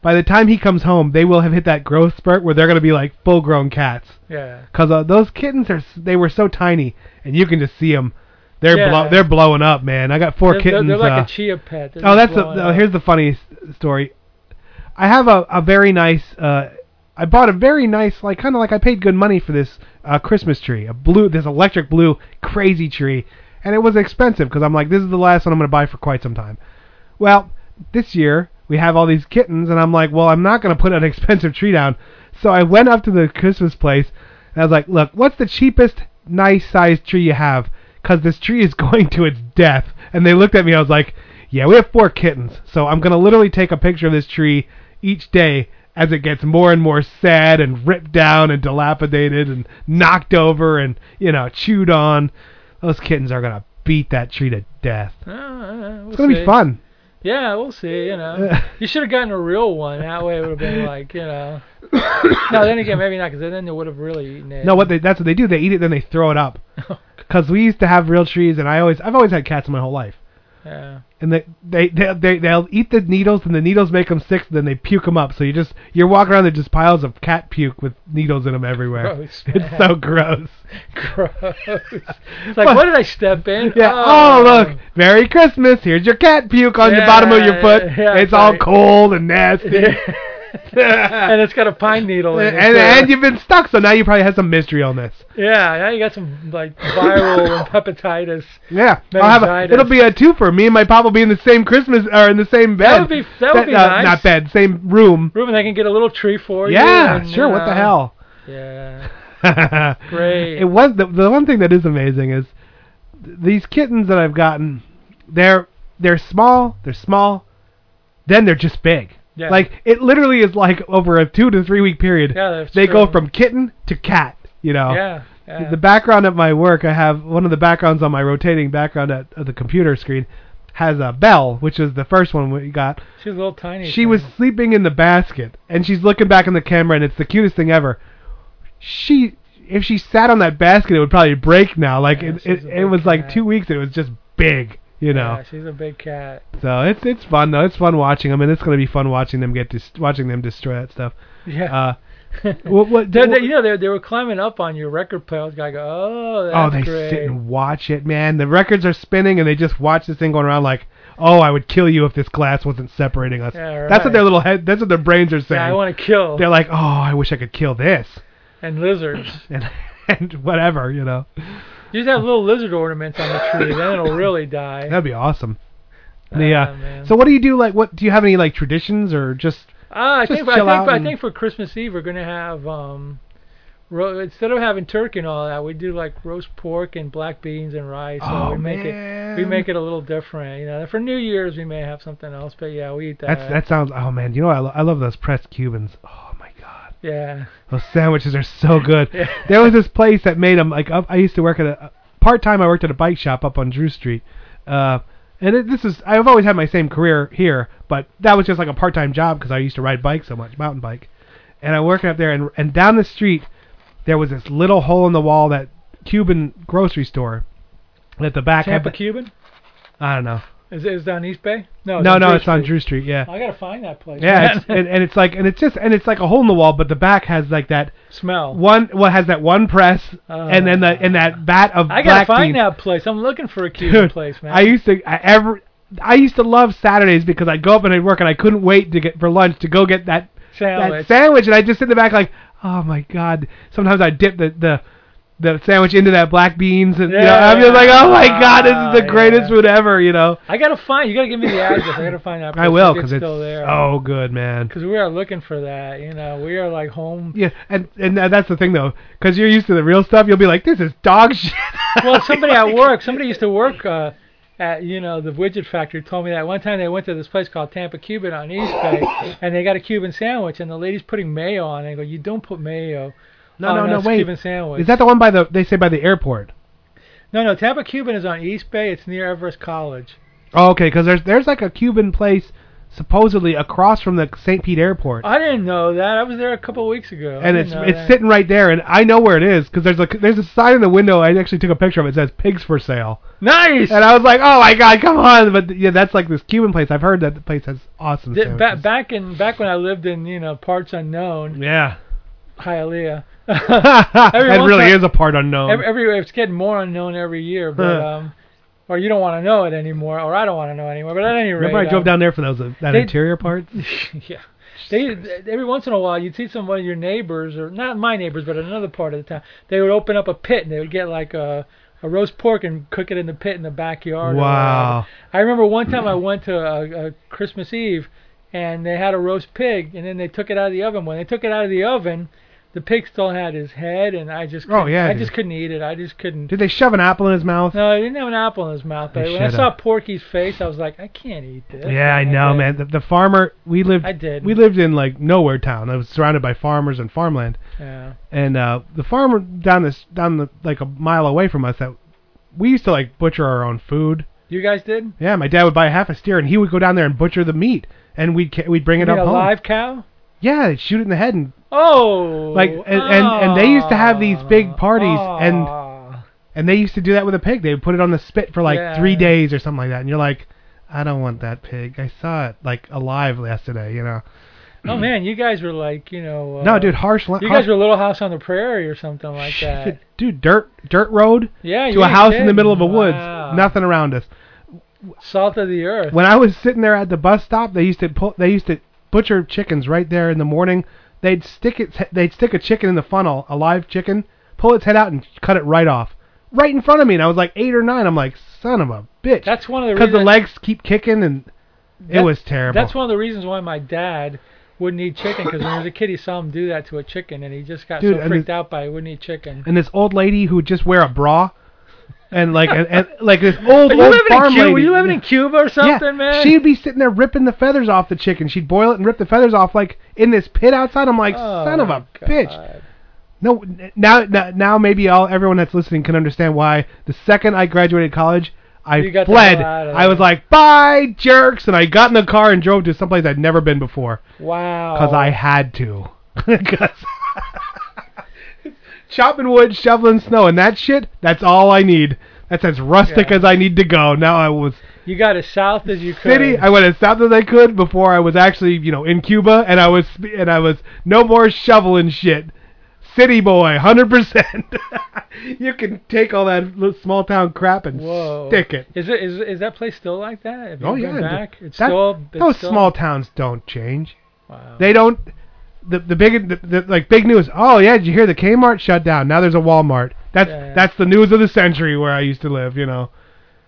By the time he comes home, they will have hit that growth spurt where they're going to be like full-grown cats. Yeah. Cause uh, those kittens are—they were so tiny, and you can just see them. They're Yeah. blow, they're blowing up, man. I got 4 They're, they're, kittens. they're like uh, a chia pet. They're oh, that's a, oh, here's the funny story. I have a, a very nice. Uh, I bought a very nice, like kind of like I paid good money for this uh, Christmas tree, a blue, this electric blue crazy tree, and it was expensive because I'm like, this is the last one I'm going to buy for quite some time. Well, this year we have all these kittens, and I'm like, well, I'm not going to put an expensive tree down. So I went up to the Christmas place, and I was like, look, what's the cheapest nice sized tree you have? Because this tree is going to its death. And they looked at me, I was like, yeah, we have four kittens, so I'm going to literally take a picture of this tree each day as it gets more and more sad and ripped down and dilapidated and knocked over and, you know, chewed on. Those kittens are going to beat that tree to death. Uh, we'll It's going to see. be fun. Yeah, we'll see. You know, you should have gotten a real one. That way, it would have been like, you know. no, then again, maybe not, because then they would have really eaten it. No, what they that's what they do. They eat it, then they throw it up. Because we used to have real trees, and I always I've always had cats my whole life. Yeah. And they they they, they they'll eat the needles, and the needles make them sick. Then they puke them up. So you just you're walking around with just piles of cat puke with needles in them everywhere. Gross, it's so gross. Gross. It's like, what did I step in? Yeah. Oh. oh, look, Merry Christmas. Here's your cat puke on the bottom of your foot. yeah, it's yeah, all cold and nasty. and it's got a pine needle in it. and, too. and you've been stuck, so now you probably have some mystery illness. Yeah, now you got some like viral and hepatitis. Yeah, I'll have a, it'll be a twofer. Me and my pop will be in the same Christmas or in the same bed. That would be that would be uh, nice. Not bed, same room. Room, and they can get a little tree for you. Yeah, and, sure. What the hell? Yeah. Great. It was the the one thing that is amazing is th- these kittens that I've gotten. They're they're small. They're small. Then they're just big. Yeah. Like it literally is like over a two to three week period. Yeah, that's they go from kitten to cat. You know. Yeah, yeah. The background of my work, I have one of the backgrounds on my rotating background at, at the computer screen has a bell, which is the first one we got. She's a little tiny. She was sleeping in the basket, and she's looking back in the camera, and it's the cutest thing ever. She, if she sat on that basket, it would probably break now. Like Yeah, it, it, it was like two weeks, and it was just big, you know. Yeah, she's a big cat. So it's it's fun though. It's fun watching them, and it's gonna be fun watching them get dis- watching them destroy that stuff. Yeah. Uh, what, what, They, you know, they, they were climbing up on your record player. I was like, oh, that's oh, they great. sit and watch it, man. The records are spinning, and they just watch this thing going around like, oh, I would kill you if this glass wasn't separating us. Yeah, right. That's what their little head. That's what their brains are saying. Yeah, I want to kill. They're like, oh, I wish I could kill this, and lizards. and and whatever, you know. You just have little lizard ornaments on the tree, then it'll really die. That'd be awesome. The, uh, man. so what do you do? Like, what do you have any like traditions or just? Ah, I Just think I think out I think for Christmas Eve we're gonna have um, ro- instead of having turkey and all that, we do like roast pork and black beans and rice. So Oh, we make it we make it a little different. You know, for New Year's we may have something else, but yeah, we eat that. That's that sounds. Oh man, you know? I, lo- I love those pressed Cubans. Oh yeah. those sandwiches are so good. Yeah. There was this place that made them. Like up, I used to work at a part time. I worked at a bike shop up on Drew Street. Uh, and it, this is I've always had my same career here, but that was just like a part time job because I used to ride bikes so much, mountain bike. And I'm working up there, and and down the street there was this little hole in the wall that Cuban grocery store. At the back, had Tampa the- Cuban I don't know. Is it is it on East Bay? No, No, on no, Drew it's on Street. Drew Street. Yeah. I gotta find that place. Yeah, it's, and, and it's like, and it's just, and it's like a hole in the wall, but the back has like that smell. one, well, has that one press, ah. and then the, and that bat of I gotta find beans. that place. I'm looking for a Cuban Dude, place, man. I used to, I ever, I used to love Saturdays because I'd go up and I'd work, and I couldn't wait to get for lunch to go get that Sandwich. that sandwich, and I just sit in the back like, oh my god. Sometimes I dip the the the sandwich into that black beans, and you know, I'm just like, oh my god, this is the Yeah. greatest food ever, you know. I gotta find. You gotta give me the address. I gotta find that. I will because it's it's still there. so good, man. Because we are looking for that. You know, we are like home. Yeah, and and that's the thing though, because you're used to the real stuff. You'll be like, this is dog shit. well, somebody at work, somebody used to work uh, at you know the widget factory. Told me that one time they went to this place called Tampa Cuban on East Bay, and they got a Cuban sandwich, and the lady's putting mayo on. it. I go, you don't put mayo. No, on no, no, wait. Cuban sandwich. Is that the one by the? They say by the airport. No, no. Tampa Cuban is on East Bay. It's near Everest College. Oh, okay, because there's there's like a Cuban place supposedly across from the St. Pete Airport. I didn't know that. I was there a couple of weeks ago. I and it's it's that. sitting right there, and I know where it is because there's a there's a sign in the window. I actually took a picture of it. It says "pigs for sale." Nice. And I was like, "Oh my god, come on!" But yeah, that's like this Cuban place. I've heard that the place has awesome Di- sandwiches. ba- back in back when I lived in you know parts unknown. Yeah. Hialeah. That really I- is a part unknown. Every, every it's getting more unknown every year, but um, or you don't want to know it anymore, or I don't want to know anymore. But at any rate, Remember, I drove um, down there for those uh, that they- interior part. yeah. They every once in a while you'd see someone of your neighbors or not my neighbors but another part of the town they would open up a pit and they would get like a a roast pork and cook it in the pit in the backyard. Wow. I remember one time I went to a, a Christmas Eve and they had a roast pig and then they took it out of the oven. When they took it out of the oven, the pig still had his head and I just Oh, couldn't- yeah, I dude. just couldn't eat it. I just couldn't. Did they shove an apple in his mouth? No, he didn't have an apple in his mouth. But They when I shoulda. saw Porky's face, I was like, I can't eat this. Yeah, I know, did. man. The, the farmer we lived. I did. We lived in like nowhere town. I was surrounded by farmers and farmland. Yeah. And uh the farmer down this down the like a mile away from us that we used to like butcher our own food. You guys did? Yeah, my dad would buy half a steer and he would go down there and butcher the meat and we'd ca- we'd bring You it mean up a home. live cow? Yeah, shoot it in the head and Oh. like and, and and they used to have these big parties Ah. and and they used to do that with a pig. They would put it on the spit for like Yeah. three days or something like that, and you're like, I don't want that pig. I saw it like alive yesterday, you know. Oh man, you guys were like, you know. Uh, No, dude, harsh. You harsh guys were a Little House on the Prairie or something like that. dude, dirt dirt road Yeah, to a house in the middle of a woods, Wow. nothing around us. Salt of the earth. When I was sitting there at the bus stop, they used to pull, they used to butcher chickens right there in the morning. They'd stick it, they'd stick a chicken in the funnel, a live chicken, pull its head out and cut it right off, right in front of me. And I was like eight or nine. I'm like, son of a bitch. That's one of the because the legs keep kicking and it That- was terrible. That's one of the reasons why my dad wouldn't eat chicken because when he was a kid he saw him do that to a chicken and he just got Dude, so freaked this- out by it wouldn't eat chicken. and this old lady who would just wear a bra, and like and, and like this old Are you old living in farm Cuba? lady. Were you living in Cuba or something, yeah, man? She'd be sitting there ripping the feathers off the chicken. She'd boil it and rip the feathers off like in this pit outside. I'm like, Oh, son of a bitch. No, now now now maybe all everyone that's listening can understand why the second I graduated college, I You got the fled. hell out of I was like, bye, jerks, and I got in the car and drove to someplace I'd never been before Wow. because I had to. 'Cause chopping wood, shoveling snow, and that shit. That's all I need. That's as rustic Yeah. as I need to go. Now I was You got as south as you could. city. I went as south as I could before I was actually, you know, in Cuba, and I was and I was no more shoveling shit. City boy, hundred percent. You can take all that little small town crap and Whoa. stick it. Is it is is that place still like that? Oh yeah, back? It's that- still it's those still- small towns don't change. Wow. They don't. The the big the, the, like big news. Oh yeah, did you hear the Kmart shut down? Now there's a Walmart. That's Yeah, yeah. that's the news of the century where I used to live. You know.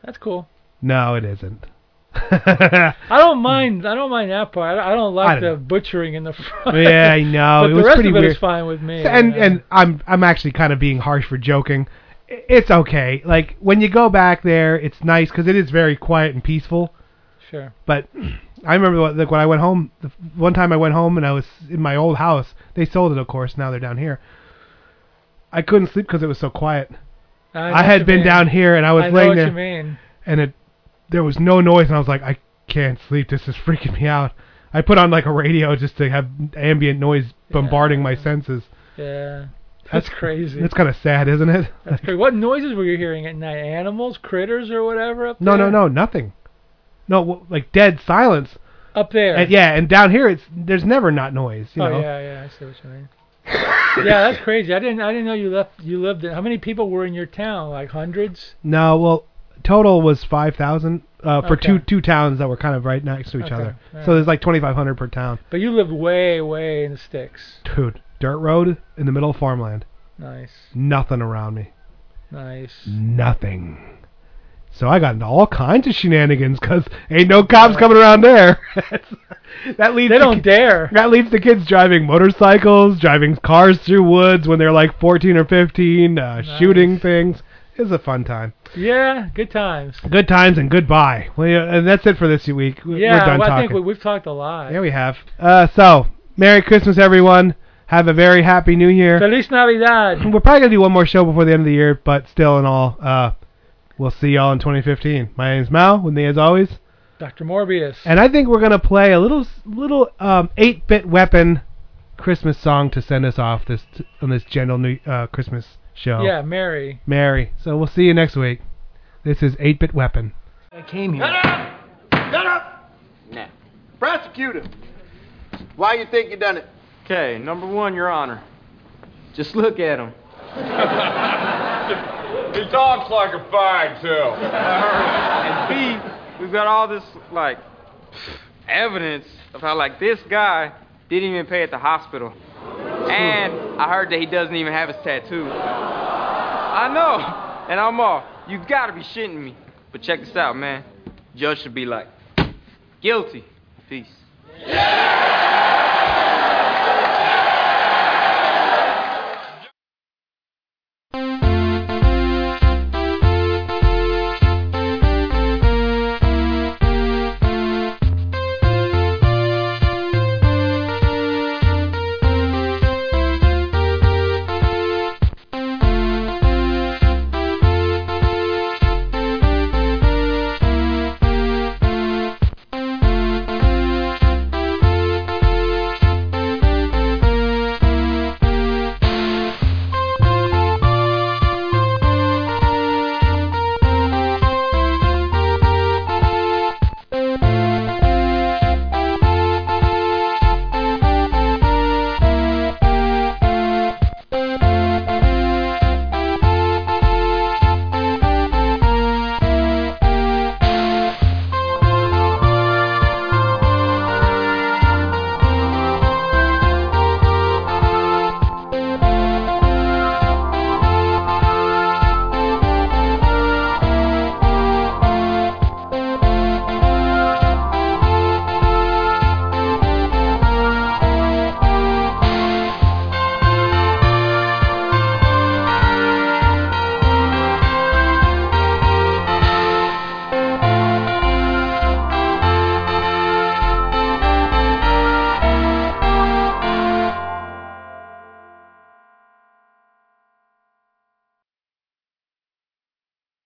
That's cool. No, it isn't. I don't mind. I don't mind that part. I I don't like I don't the know. butchering in the front. yeah, I know. But it the was rest pretty of it weird. is fine with me. And and I'm I'm actually kind of being harsh for joking. It's okay. Like when you go back there, it's nice because it is very quiet and peaceful. Sure. But I remember what- like when I went home. The one time I went home and I was in my old house. They sold it, of course. Now they're down here. I couldn't sleep because it was so quiet. I, I had been mean. down here and I was I laying there, and it there was no noise, and I was like, I can't sleep. This is freaking me out. I put on like a radio just to have ambient noise bombarding my senses. Yeah. That's crazy. That's kind of sad, isn't it? That's crazy. What noises were you hearing at night? Animals, critters, or whatever up No, there? no, no, no, nothing. No, like dead silence. Up there. And, yeah, and down here it's there's never not noise. You oh know. yeah, yeah. I see what you mean. yeah, that's crazy. I didn't. I didn't know you left. You lived. In, how many people were in your town? Like hundreds. No, well, total was five thousand uh, for Okay. two two towns that were kind of right next to each Okay, other. alright. So there's like twenty five hundred per town. But you lived way, way in the sticks. Dude, dirt road in the middle of farmland. Nice, Nothing around me. nice. Nothing. So I got into all kinds of shenanigans because ain't no cops coming around there. that leads They don't dare. That leads to kids driving motorcycles, driving cars through woods when they're like 14 or 15, uh, shooting things. It's a fun time. Yeah, good times. Good times and goodbye. Well, yeah, and that's it for this week. We're yeah, done well, talking. I think we, we've talked a lot. yeah, we have. Uh, so, Merry Christmas, everyone. Have a very happy New Year. Feliz Navidad. We're probably gonna do one more show before the end of the year, but still, in all, uh, we'll see y'all in 2015. My name's Mal. With me, as always, Dr. Morbius. And I think we're gonna play a little little um, 8-bit weapon Christmas song to send us off this on this gentle new uh, Christmas show. Yeah, Mary. Mary. So we'll see you next week. This is 8-bit weapon. I came here. Shut up! Shut up! Nah. Prosecute him. Why you think you done it? Okay, number one, Your Honor. Just look at him. He talks like a fag, too. and B, we've got all this, like, evidence of how, like, this guy didn't even pay at the hospital. And I heard that he doesn't even have his tattoo. I know. And I'm all, you gotta be shitting me. But check this out, man. Judge should be like, guilty. Peace. Yeah!